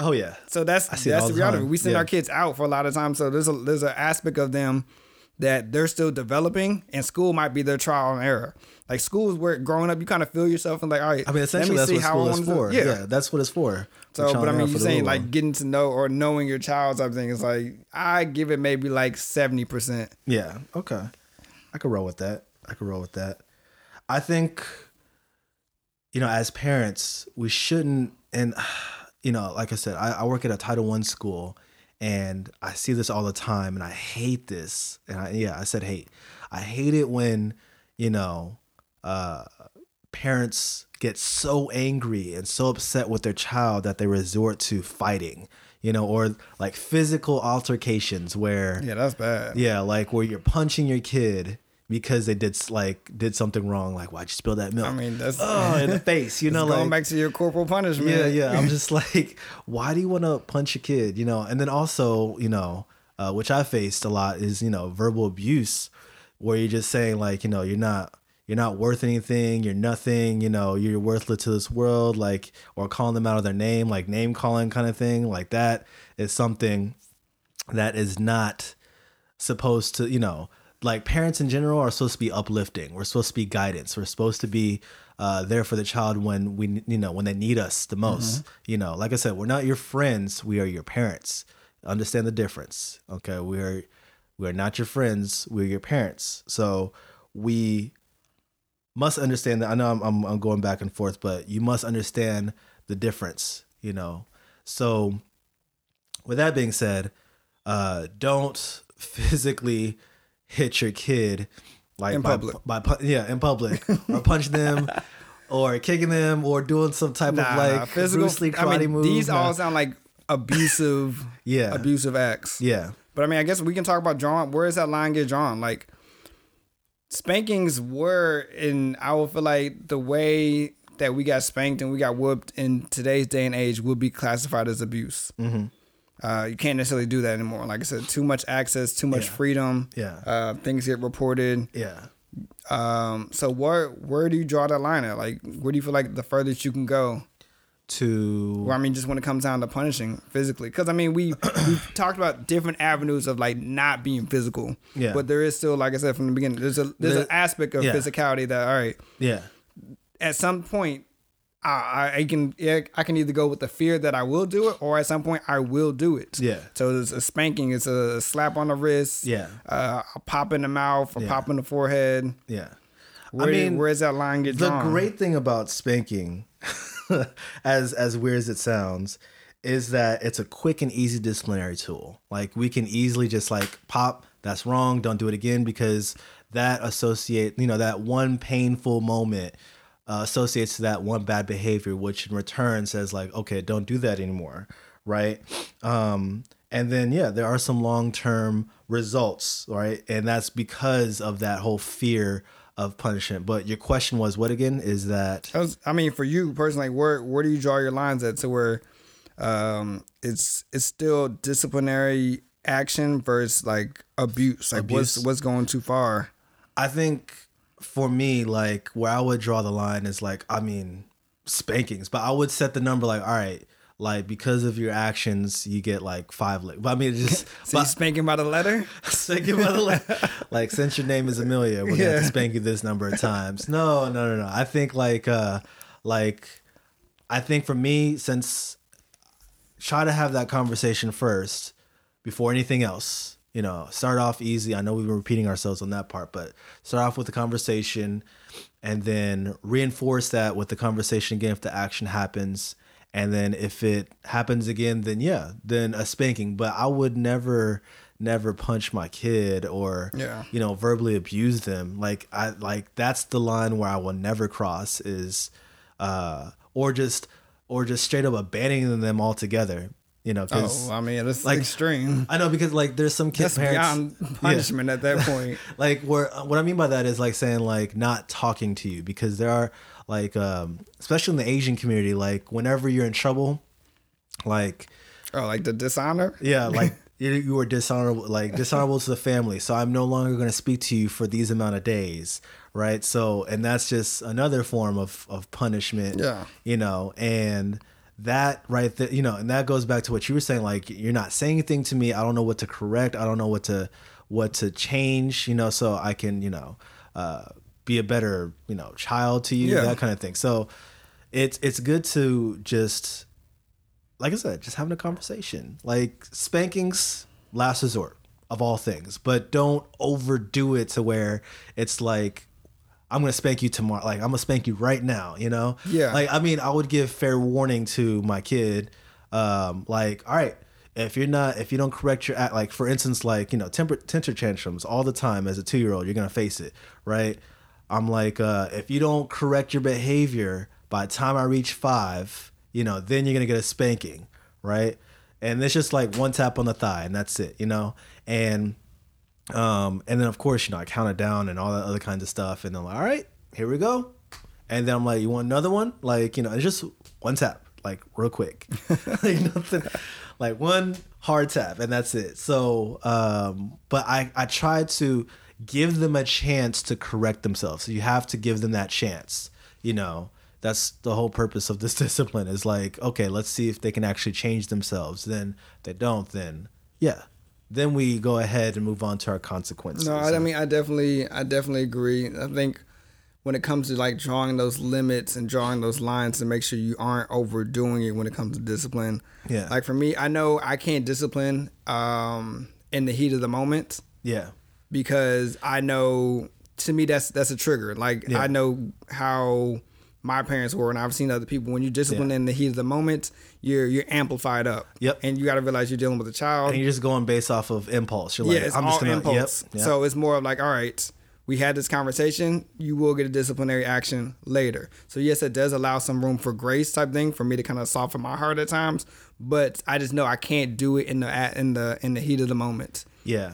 oh yeah,
So that's
see
that's the reality.
time.
We send
Yeah.
our kids out for a lot of times. So there's a there's an aspect of them that they're still developing, and school might be their trial and error. Like school is where growing up, you kind of feel yourself and like, all right,
I mean, essentially,
let
that's what
see how
school is for.
it.
Yeah. that's what it's for.
So, but I mean, you're saying like getting to know or knowing your child type thing is like I give it maybe like seventy percent.
yeah, okay, I could roll with that. I could roll with that. I think, you know, as parents, we shouldn't, and you know, like I said, I, I work at a Title One school, and I see this all the time, and I hate this. And I, yeah, I said hate. I hate it when, you know, uh, parents get so angry and so upset with their child that they resort to fighting, you know, or like physical altercations where
Yeah, that's bad.
yeah, like where you're punching your kid because they did like did something wrong, like why'd you spill that milk?
I mean, that's
oh, in the face, you know, like going
back to your corporal punishment.
yeah, yeah. I'm just like, why do you want to punch a kid? You know, and then also, you know, uh, which I faced a lot, is you know verbal abuse, where you're just saying like you know you're not you're not worth anything, you're nothing, you know you're worthless to this world, like or calling them out of their name, like name calling kind of thing, like that is something that is not supposed to you know like parents in general are supposed to be uplifting. We're supposed to be guidance. We're supposed to be uh, there for the child when we, you know, when they need us the most. Mm-hmm. You know, like I said, we're not your friends. We are your parents. Understand the difference. Okay, we are we are not your friends. We're your parents. So we must understand that. I know I'm, I'm, I'm going back and forth, but you must understand the difference. You know, so with that being said, uh, don't physically hit your kid like
in
by,
public.
by, by yeah in public or punch them or kicking them or doing some type
Nah,
of
nah,
like
physical.
Bruce Lee
I mean,
move.
these
Nah.
all sound like abusive,
Yeah.
abusive acts.
yeah
But I mean, I guess we can talk about drawing. Where does that line get drawn? Like spankings were, in I would feel like the way that we got spanked and we got whooped in today's day and age would be classified as abuse. Mm-hmm. Uh, you can't necessarily do that anymore. Like I said, too much access, too much
Yeah.
freedom.
Yeah.
Uh, things get reported.
yeah
Um, so where where do you draw that line at? Like, where do you feel like the furthest you can go?
to
Well, I mean, just when it comes down to punishing physically, because I mean, we we've talked about different avenues of like not being physical.
Yeah.
But there is still, like I said from the beginning, there's a there's
The-
an aspect of
yeah.
physicality that all right,
yeah
at some point, I, I can yeah, I can either go with the fear that I will do it, or at some point I will do it.
Yeah.
So it's a spanking, it's a slap on the wrist.
Yeah.
Uh, a pop in the mouth, a
Yeah.
pop in the forehead.
yeah
Where,
I mean
where's that line get
the
drawn?
great thing about spanking as as weird as it sounds is that it's a quick and easy disciplinary tool like we can easily just like pop that's wrong don't do it again because that associate you know that one painful moment uh, associates to that one bad behavior which in return says like okay don't do that anymore right um and then yeah there are some long-term results right and that's because of that whole fear of punishment but your question was what again is that
I, was, I mean, for you personally, where where do you draw your lines at to where um, it's it's still disciplinary action versus like abuse? Like what's
Abuse.
what's going too far?
I think for me, like where I would draw the line is like, I mean, spankings, but I would set the number like, all right, like because of your actions, you get like five lick. But I mean, just
So
but,
spanking by the letter?
spanking by the letter. like since your name is Amelia, we're gonna have to spank you this number of times. No, no, no, no. I think like, uh, like, I think for me, since try to have that conversation first before anything else. You know, start off easy. I know we've been repeating ourselves on that part, but start off with the conversation and then reinforce that with the conversation again if the action happens. And then if it happens again, then yeah, then a spanking. But I would never, never punch my kid or
Yeah.
you know, verbally abuse them. Like I like that's the line where I will never cross is uh or just or just straight up abandoning them altogether. You know, because
Oh, I mean, it's
like-
extreme.
I know because like there's some kid
That's
parents
beyond
Yeah.
punishment at that point.
like where what I mean by that is like saying like not talking to you because there are like um especially in the Asian community like whenever you're in trouble like
Oh, like the dishonor?
yeah like you, you were dishonorable like dishonorable to the family so I'm no longer going to speak to you for these amount of days right so and that's just another form of of punishment
Yeah.
you know and that right there you know and that goes back to what you were saying like you're not saying anything to me. I don't know what to correct. I don't know what to what to change you know so i can you know uh be a better you know child to you
Yeah.
that kind of thing. So it's it's good to just like i said just having a conversation. Like spankings last resort of all things but don't overdo it to where it's like I'm gonna spank you tomorrow. Like I'm gonna spank you right now. You know.
Yeah.
Like I mean, I would give fair warning to my kid. Um, like, all right, if you're not, if you don't correct your act, like for instance, like you know, temper temper tantrums all the time as a two year old, you're gonna face it, right? I'm like, uh, if you don't correct your behavior by the time I reach five, you know, then you're gonna get a spanking, right? And it's just like one tap on the thigh, and that's it, you know. And um, and then of course, you know, I count it down and all that other kinds of stuff. And I'm like, all right, here we go. And then I'm like, you want another one? Like, you know, it's just one tap, like real quick. like nothing like one hard tap and that's it. So, um, but I I try to give them a chance to correct themselves. So you have to give them that chance. You know, that's the whole purpose of this discipline is like, okay, let's see if they can actually change themselves. Then they don't, then yeah, then we go ahead and move on to our consequences.
No, I, I mean I definitely I definitely agree. I think when it comes to like drawing those limits and drawing those lines to make sure you aren't overdoing it when it comes to discipline.
Yeah.
Like for me, I know I can't discipline um in the heat of the moment
yeah,
because I know to me that's that's a trigger. Like
Yeah.
I know how my parents were and I've seen other people when you discipline
Yeah.
in the heat of the moment, you're you're amplified up.
Yep.
And you gotta realize you're dealing with a child.
and you're just going based off of impulse. You're like,
yeah, it's
I'm
all
just gonna,
impulse.
Yep, yep.
So it's more of like, all right, we had this conversation. You will get a disciplinary action later. So yes, it does allow some room for grace type thing for me to kind of soften my heart at times. But I just know I can't do it in the at- in the in the heat of the moment.
Yeah,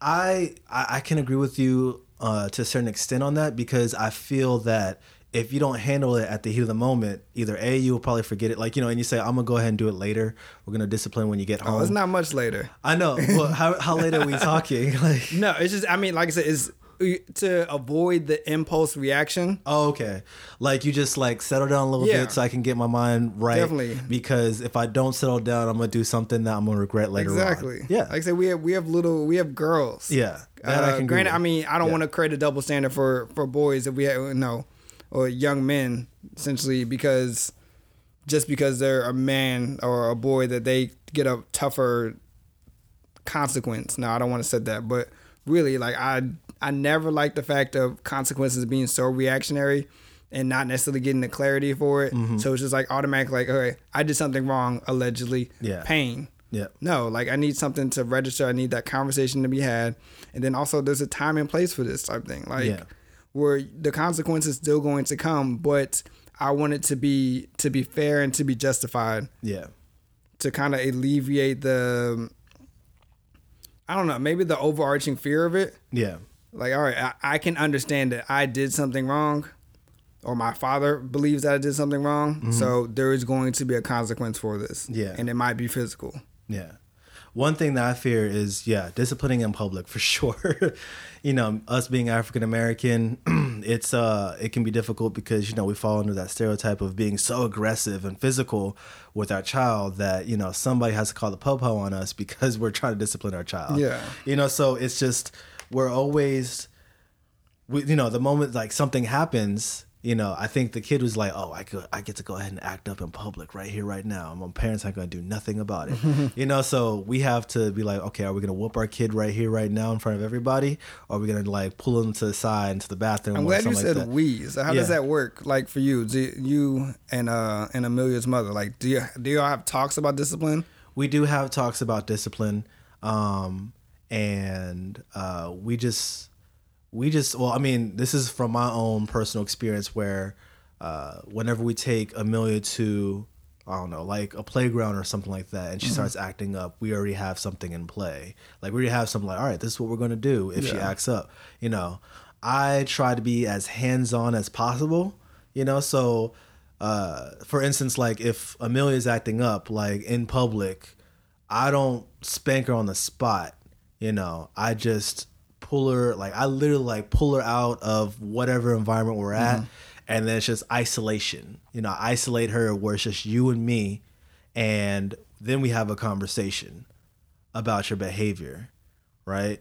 I I, I can agree with you uh, to a certain extent on that because I feel that if you don't handle it at the heat of the moment, either a you will probably forget it, like you know, and you say I'm gonna go ahead and do it later. We're gonna discipline when you get home.
Oh, it's not much later.
I know. Well, how how late are we talking? Like,
No, it's just I mean, like I said, is to avoid the impulse reaction.
oh, okay. Like you just like settle down a little
Yeah.
bit so I can get my mind right.
Definitely.
Because if I don't settle down, I'm gonna do something that I'm gonna regret later on.
Exactly.
Yeah.
Like I said, we have we have little we have girls.
yeah. That I
Uh,
can agree
granted, I mean, I don't
Yeah.
want to create a double standard for for boys if we have no, or young men essentially because just because they're a man or a boy that they get a tougher consequence. Now, I don't want to say that, but really, like I I never like the fact of consequences being so reactionary and not necessarily getting the clarity for it.
Mm-hmm.
So it's just like automatic, like, okay, I did something wrong, allegedly.
Yeah.
Pain.
Yeah.
No, like I need something to register. I need that conversation to be had, and then also there's a time and place for this type thing. Like
Yeah.
Where the consequence is still going to come, but I want it to be to be fair and to be justified
Yeah.
to kind of alleviate the. I don't know, maybe the overarching fear of it.
Yeah.
Like, all right, I, I can understand that I did something wrong, or my father believes that I did something wrong. So there is going to be a consequence for this.
Mm-hmm. Yeah.
and it might be physical.
Yeah. One thing that I fear is, yeah, disciplining in public for sure. you know, us being African American, it's uh it can be difficult because, you know, we fall under that stereotype of being so aggressive and physical with our child that, you know, somebody has to call the popo on us because we're trying to discipline our child.
Yeah.
You know, so it's just we're always we, you know, the moment like something happens, you know, I think the kid was like, "Oh, I could, I get to go ahead and act up in public right here, right now. My parents aren't going to do nothing about it." you know, so we have to be like, "Okay, are we going to whoop our kid right here, right now, in front of everybody, or are we going to like pull him to the side into the bathroom?"
I'm glad you said
like
we. So how does that work? Like for you, do you and uh and Amelia's mother, like do you do y'all have talks about discipline?
we do have talks about discipline um and uh we just we just well i mean this is from my own personal experience where uh whenever we take amelia to i don't know like a playground or something like that and she starts acting up we already have something in play. Like we already have something like all right this is what we're going to do if she acts up. You know i try to be as hands-on as possible you know? So uh for instance like if amelia's acting up like in public I don't spank her on the spot. You know, I just pull her like I literally like pull her out of whatever environment we're at, mm-hmm. and then it's just isolation. You know, I isolate her where it's just you and me, and then we have a conversation about your behavior, right?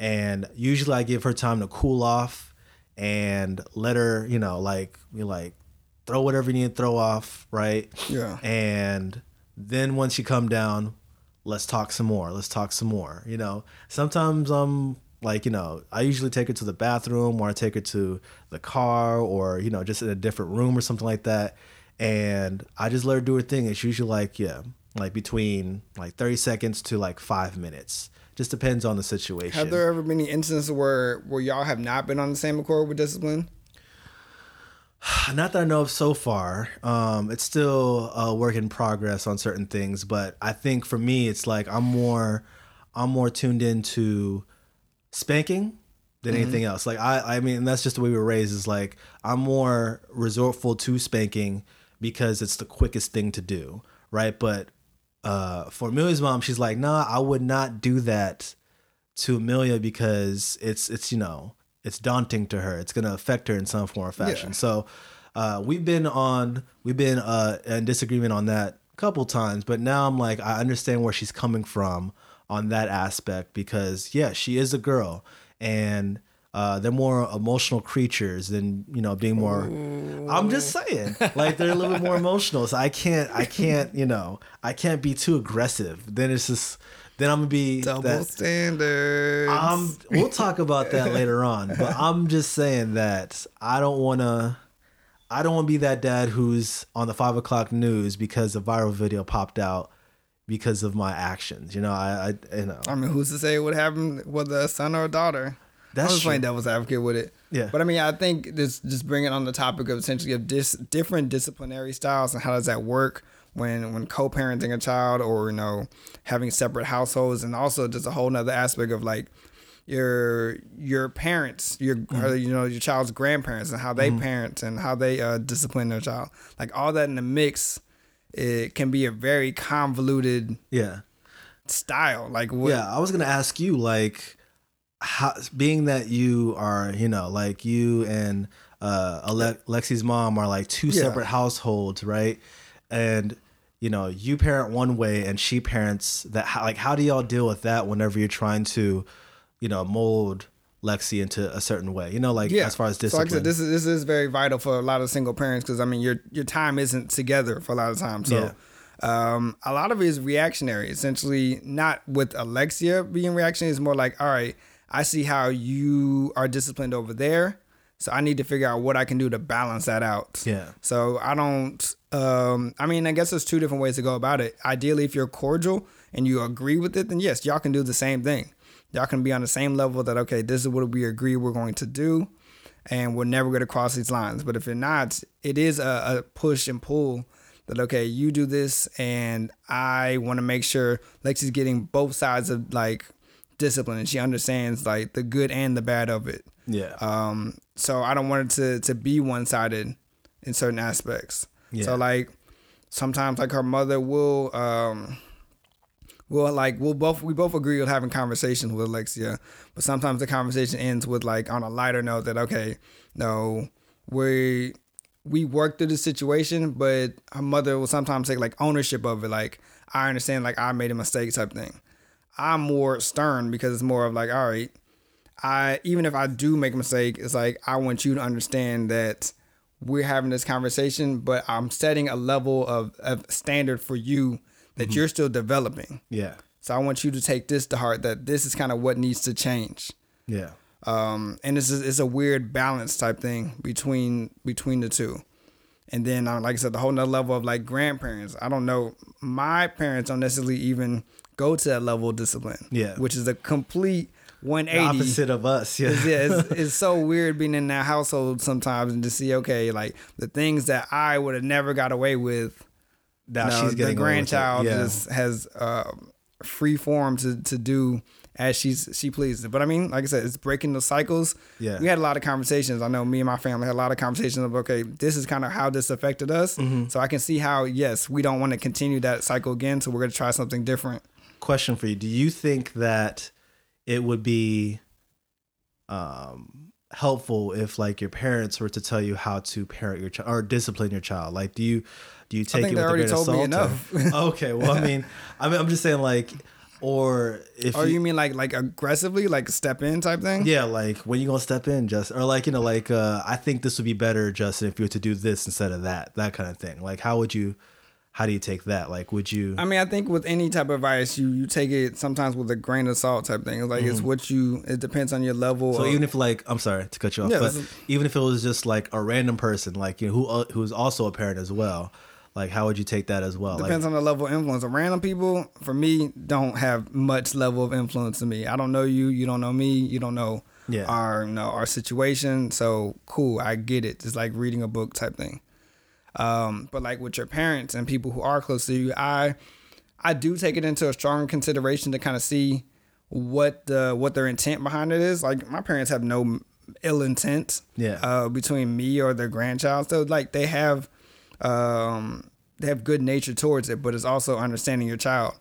And usually I give her time to cool off and let her, you know, like we like throw whatever you need to throw off, right?
Yeah.
And then once you come down, let's talk some more. Let's talk some more. You know, sometimes I'm like, you know, I usually take her to the bathroom or I take her to the car or, you know, just in a different room or something like that. And I just let her do her thing. It's usually like, yeah, like between like 30 seconds to like five minutes. Just depends on the situation.
Have there ever been any instances where where y'all have not been on the same accord with discipline?
Not that I know of so far. Um, it's still a work in progress on certain things, but I think for me, it's like I'm more, I'm more tuned into spanking than anything else. Like I, I mean, that's just the way we were raised. Is like I'm more resortful to spanking because it's the quickest thing to do, right? But uh, for Amelia's mom, she's like, nah, I would not do that to Amelia because it's it's you know it's daunting to her. It's gonna affect her in some form or fashion.
Yeah.
So uh, we've been on we've been uh, in disagreement on that a couple times, but now I'm like I understand where she's coming from on that aspect because yeah, she is a girl and. Uh, they're more emotional creatures than you know being more. I'm just saying, like they're a little bit more emotional. So I can't, I can't, you know, I can't be too aggressive. Then it's just, then I'm gonna be
Double
that,
standards.
um, we'll talk about that later on, but I'm just saying that I don't want to. I don't want to be that dad who's on the five o'clock news because a viral video popped out because of my actions. You know, I, I you know,
I mean, who's to say what happened with a son or a daughter?
That's
I was playing devil's advocate with it.
Yeah.
But I mean, I think this just bringing on the topic of essentially of dis, different disciplinary styles and how does that work when when co-parenting a child or you know having separate households and also just a whole nother aspect of like your your parents your
Mm-hmm.
or, you know your child's grandparents and how they parent and how they uh, discipline their child like all that in the mix it can be a very convoluted
yeah.
style like what
Yeah, I was gonna ask you, like, how being that you are, you know, like you and uh Ale- Lexi's mom are like two
Yeah.
separate households, right? And you know, you parent one way and she parents that. How, like, how do y'all deal with that whenever you're trying to, you know, mold Lexi into a certain way? You know, like as far as
So
discipline.
like I said, this is this is very vital for a lot of single parents because I mean your your time isn't together for a lot of times. So um, a lot of it is reactionary. Essentially, not with Alexia being reactionary. It's more like, all right, I see how you are disciplined over there, so I need to figure out what I can do to balance that out.
Yeah.
So I don't. Um, I mean, I guess there's two different ways to go about it. Ideally, if you're cordial and you agree with it, then yes, y'all can do the same thing. Y'all can be on the same level that okay, this is what we agree we're going to do, and we're never going to cross these lines. But if you're not, it is a, a push and pull that okay, you do this, and I want to make sure Lexi's getting both sides of like discipline, and she understands like the good and the bad of it.
yeah.
Um, so I don't want it to to be one sided in certain aspects.
Yeah.
So like sometimes like her mother will um will like we'll both we both agree with having conversations with Alexia, but sometimes the conversation ends with like on a lighter note that okay, no, we we worked through the situation, but her mother will sometimes take like ownership of it. Like I understand, like I made a mistake type thing. I'm more stern because it's more of like, all right, I even if I do make a mistake, it's like I want you to understand that we're having this conversation, but I'm setting a level of, of standard for you that you're still developing.
yeah.
So I want you to take this to heart that this is kind of what needs to change.
Yeah.
Um, and it's it's a weird balance type thing between between the two. And then, uh, like I said, the whole nother level of like grandparents. I don't know. My parents don't necessarily even go to that level of discipline.
Yeah.
which is a complete
The
180
opposite of us. Yeah.
yeah, it's, it's so weird being in that household sometimes and to see okay, like the things that I would have never got away with.
Now
no,
she's getting
the
away with it.
grandchild
Yeah.
just has uh, free form to to do as she's she pleases. But I mean, like I said, it's breaking the cycles.
Yeah.
we had a lot of conversations. I know me and my family had a lot of conversations of okay, this is kind of how this affected us.
Mm-hmm.
So I can see how yes, we don't want to continue that cycle again. So we're gonna try something different.
question for you. Do you think that it would be um helpful if like your parents were to tell you how to parent your child or discipline your child? Like do you you take
think
it
they
with a
already
of
told me
salt? or-
enough.
okay, well I mean I mean I'm just saying like or if
Or you mean like like aggressively, like step in type thing?
yeah, like when you gonna step in, just or like you know, like uh, I think this would be better, Justin, if you were to do this instead of that, that kind of thing. Like, how would you, how do you take that? Like, would you?
I mean, I think with any type of advice, you you take it sometimes with a grain of salt type thing. It's like it's what you. It depends on your level.
Mm-hmm. So
of-
even if like I'm sorry to cut you off,
Yeah,
but
this is-
even if it was just like a random person, like you know, who uh, who's also a parent as well, like how would you take that as well?
depends
like,
on the level of influence. Random people, for me, don't have much level of influence to me. I don't know you. You don't know me. You don't know
Yeah.
our you know our situation. So cool, I get it. It's like reading a book type thing. Um, but like with your parents and people who are close to you, I I do take it into a strong consideration to kind of see what the what their intent behind it is. Like my parents have no ill intent
Yeah.
uh, between me or their grandchild. So like they have um, have good nature towards it, but it's also understanding your child.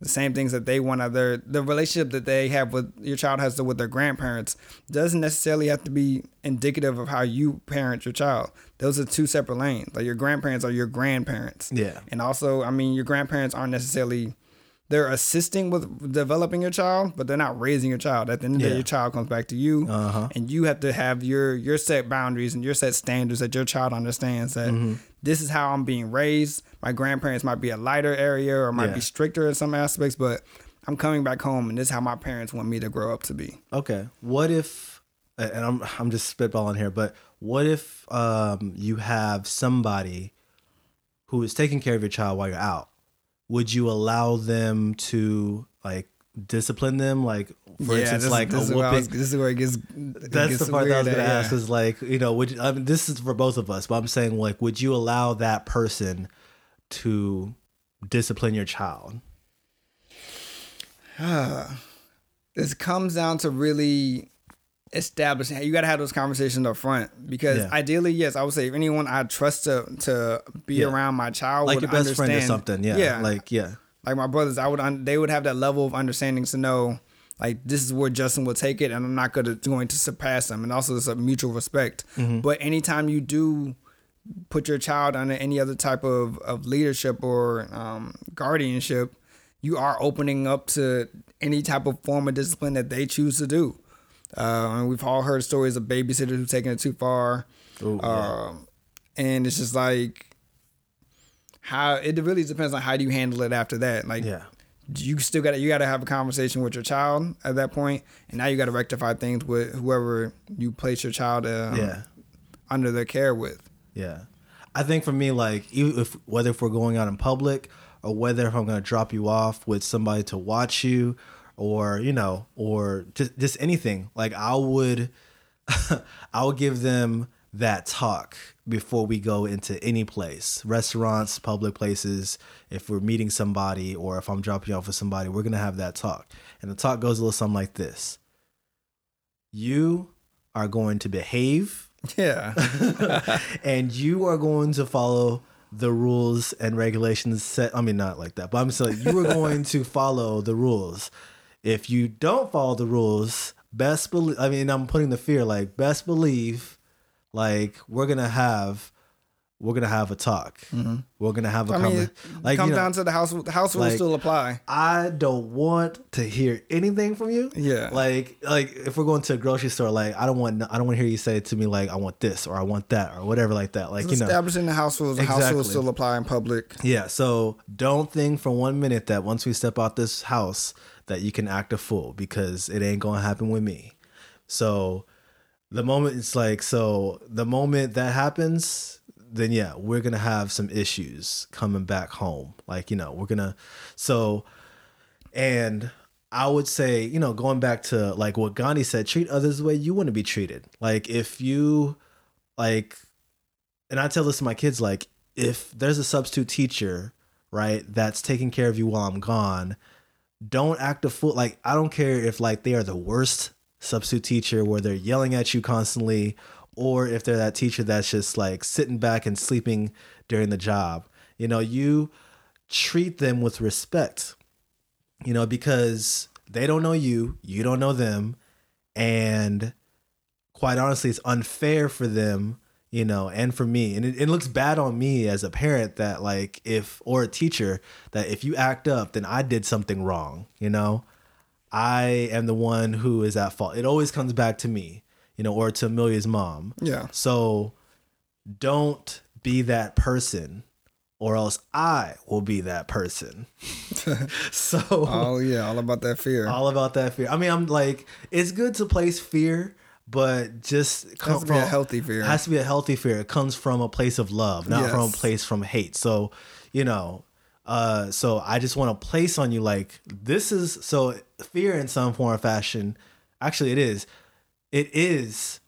The same things that they want out their the relationship that they have with your child has to with their grandparents doesn't necessarily have to be indicative of how you parent your child. Those are two separate lanes. Like your grandparents are your grandparents.
Yeah.
And also, I mean, your grandparents aren't necessarily they're assisting with developing your child, but they're not raising your child. At the end of the
Yeah.
day, your child comes back to you,
Uh-huh.
and you have to have your your set boundaries and your set standards that your child understands that
Mm-hmm.
this is how I'm being raised. My grandparents might be a lighter area or might
Yeah.
be stricter in some aspects, but I'm coming back home, and this is how my parents want me to grow up to be.
Okay. What if and I'm I'm just spitballing here, but what if um you have somebody who is taking care of your child while you're out? Would you allow them to like discipline them? Like for instance,
this,
like
this
a
is was-
whooping.
this is where it gets. it
That's
gets
the part that I was gonna
at,
ask
yeah.
is like, you know, would you, I mean this is for both of us, but I'm saying like, would you allow that person to discipline your child?
this comes down to really establishing you got to have those conversations up front because
Yeah.
ideally yes i would say if anyone i trust to to be
Yeah.
around my child
Like
would
your best friend or something. Yeah.
yeah
Like yeah.
like my brothers i would un- they would have that level of understanding to know like this is where justin will take it and i'm not gonna, going to surpass him and also it's a mutual respect
Mm-hmm.
but anytime you do put your child under any other type of, of leadership or um, guardianship, you are opening up to any type of form of discipline that they choose to do. Uh, and we've all heard stories of babysitters who've taken it too far.
Ooh, yeah.
Um, and it's just like how it really depends on how do you handle it after that. Like
Yeah.
you still got to you got to have a conversation with your child at that point, and now you got to rectify things with whoever you place your child um,
Yeah.
under their care with.
Yeah. I think for me, like, if whether if we're going out in public or whether if I'm going to drop you off with somebody to watch you or, you know, or just, just anything, like, I would, I would give them that talk before we go into any place restaurants, public places. If we're meeting somebody or if I'm dropping you off with somebody, we're to have that talk. And the talk goes a little something like this You are going to behave
Yeah.
and you are going to follow the rules and regulations set. I mean, not like that, but I'm saying you are going to follow the rules. If you don't follow the rules, best believe. I mean, I'm putting the fear like best believe, like we're gonna have, we're gonna have a talk. We're gonna have a
Mm-hmm. I mean,
like
comes
you know,
down to the house. The house rules
like-
still apply.
I don't want to hear anything from you.
Yeah.
Like like if we're going to a grocery store, like I don't want I don't want to hear you say to me like I want this or I want that or whatever like that. Like you know.
Establishing the house rules. The house rules still apply in public.
Yeah. So don't think for one minute that once we step out this house that you can act a fool because it ain't gonna happen with me. So the moment it's like so the moment that happens then yeah we're gonna have some issues coming back home like you know we're gonna so and i would say you know going back to like what gandhi said treat others the way you want to be treated like if you like and i tell this to my kids like if there's a substitute teacher right that's taking care of you while i'm gone don't act a fool. Like i don't care if like they are the worst substitute teacher where they're yelling at you constantly or if they're that teacher that's just like sitting back and sleeping during the job. You know you treat them with respect you know because they don't know you you don't know them and quite honestly it's unfair for them you know and for me and it, it looks bad on me as a parent that like if or a teacher that if you act up then i did something wrong you know i am the one who is at fault it always comes back to me you know or to amelia's mom
Yeah.
so don't be that person or else i will be that person so
Oh yeah, all about that fear.
all about that fear. I mean, I'm like, it's good to place fear, but just
has
come
to be a healthy fear.
It has to be a healthy fear. It comes from a place of love, not from a place from hate. So, you know, uh, so I just want to place on you like this is so fear in some form or fashion. Actually, it is. It is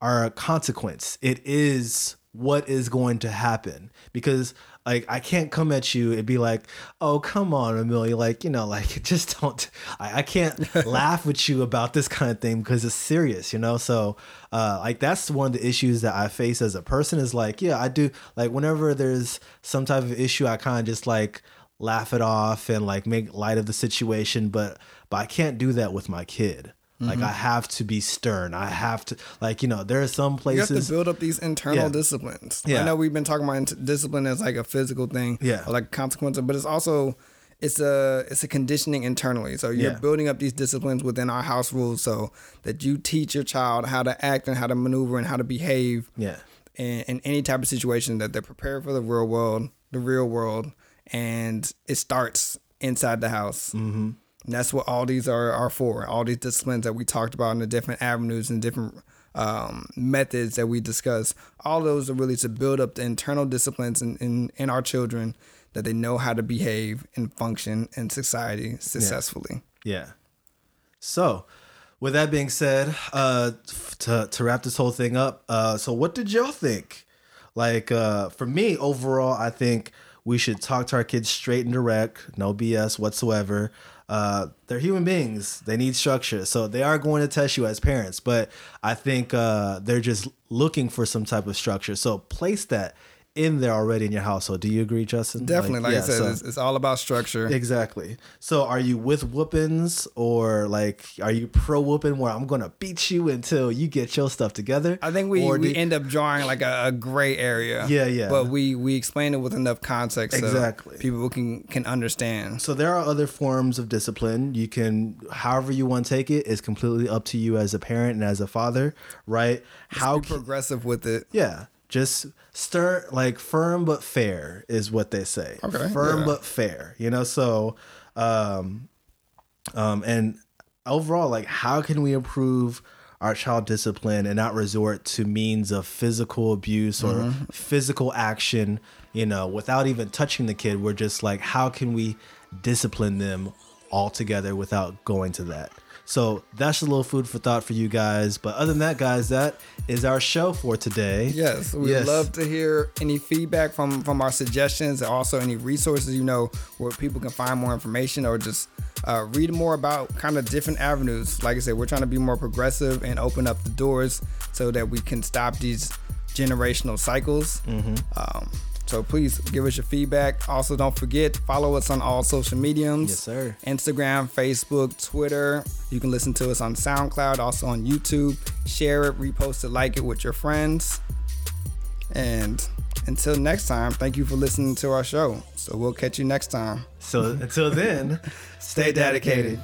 our consequence. It is what is going to happen because like I can't come at you and be like, "Oh, come on, Amelia," like you know, like just don't. I, I can't laugh with you about this kind of thing because it's serious, you know. So, uh, like that's one of the issues that I face as a person is like, yeah, I do like whenever there's some type of issue, I kind of just like laugh it off and like make light of the situation, but but I can't do that with my kid. Like
Mm-hmm.
I have to be stern. I have to like you know there are some places
You have to build up these internal
Yeah.
disciplines.
Yeah.
I know we've been talking about discipline as like a physical thing,
Yeah.
or like consequence, but it's also it's a it's a conditioning internally. So you're
Yeah.
building up these disciplines within our house rules, so that you teach your child how to act and how to maneuver and how to behave
yeah,
in, in any type of situation that they're prepared for the real world, the real world, and it starts inside the house. Mm-hmm. And that's what all these are are for. All these disciplines that we talked about and the different avenues and different um, methods that we discuss. All those are really to build up the internal disciplines in, in, in our children that they know how to behave and function in society successfully.
yeah. So, with that being said, uh, to to wrap this whole thing up, uh, so what did y'all think? Like, uh, for me, overall, I think we should talk to our kids straight and direct, no BS whatsoever. Uh, they're human beings; they need structure, so they are going to test you as parents. But I think uh, they're just looking for some type of structure. So place that in there already in your household. Do you agree, Justin?
Definitely, like,
yeah,
I said,
so-
it's, it's all about structure.
Exactly. So are you with whoopings or like are you pro whooping where I'm gonna beat you until you get your stuff together?
I think we,
Or
we end up drawing like a, a gray area.
Yeah, yeah.
But we we explain it with enough context
Exactly.
so people can can understand.
so there are other forms of discipline. You can however you want to take it is completely up to you as a parent and as a father, right? How
Be progressive with it.
yeah. Just stern, like firm but fair is what they say.
Okay,
Firm
yeah.
but fair. You know, so um um and overall, like how can we improve our child discipline and not resort to means of physical abuse or
Mm-hmm.
physical action, you know, without even touching the kid. We're just like, how can we discipline them altogether without going to that? So that's a little food for thought for you guys. But other than that, guys, that is our show for today.
Yes, we'd
Yes.
love to hear any feedback from from our suggestions and also any resources you know where people can find more information or just uh, read more about kind of different avenues. Like I said, we're trying to be more progressive and open up the doors so that we can stop these generational cycles. Um, so please give us your feedback. Also, don't forget follow us on all social mediums.
Yes, sir.
Instagram, Facebook, Twitter. You can listen to us on SoundCloud, also on YouTube. Share it, repost it, like it with your friends. And until next time, thank you for listening to our show. So we'll catch you next time.
So until then,
Stay dedicated.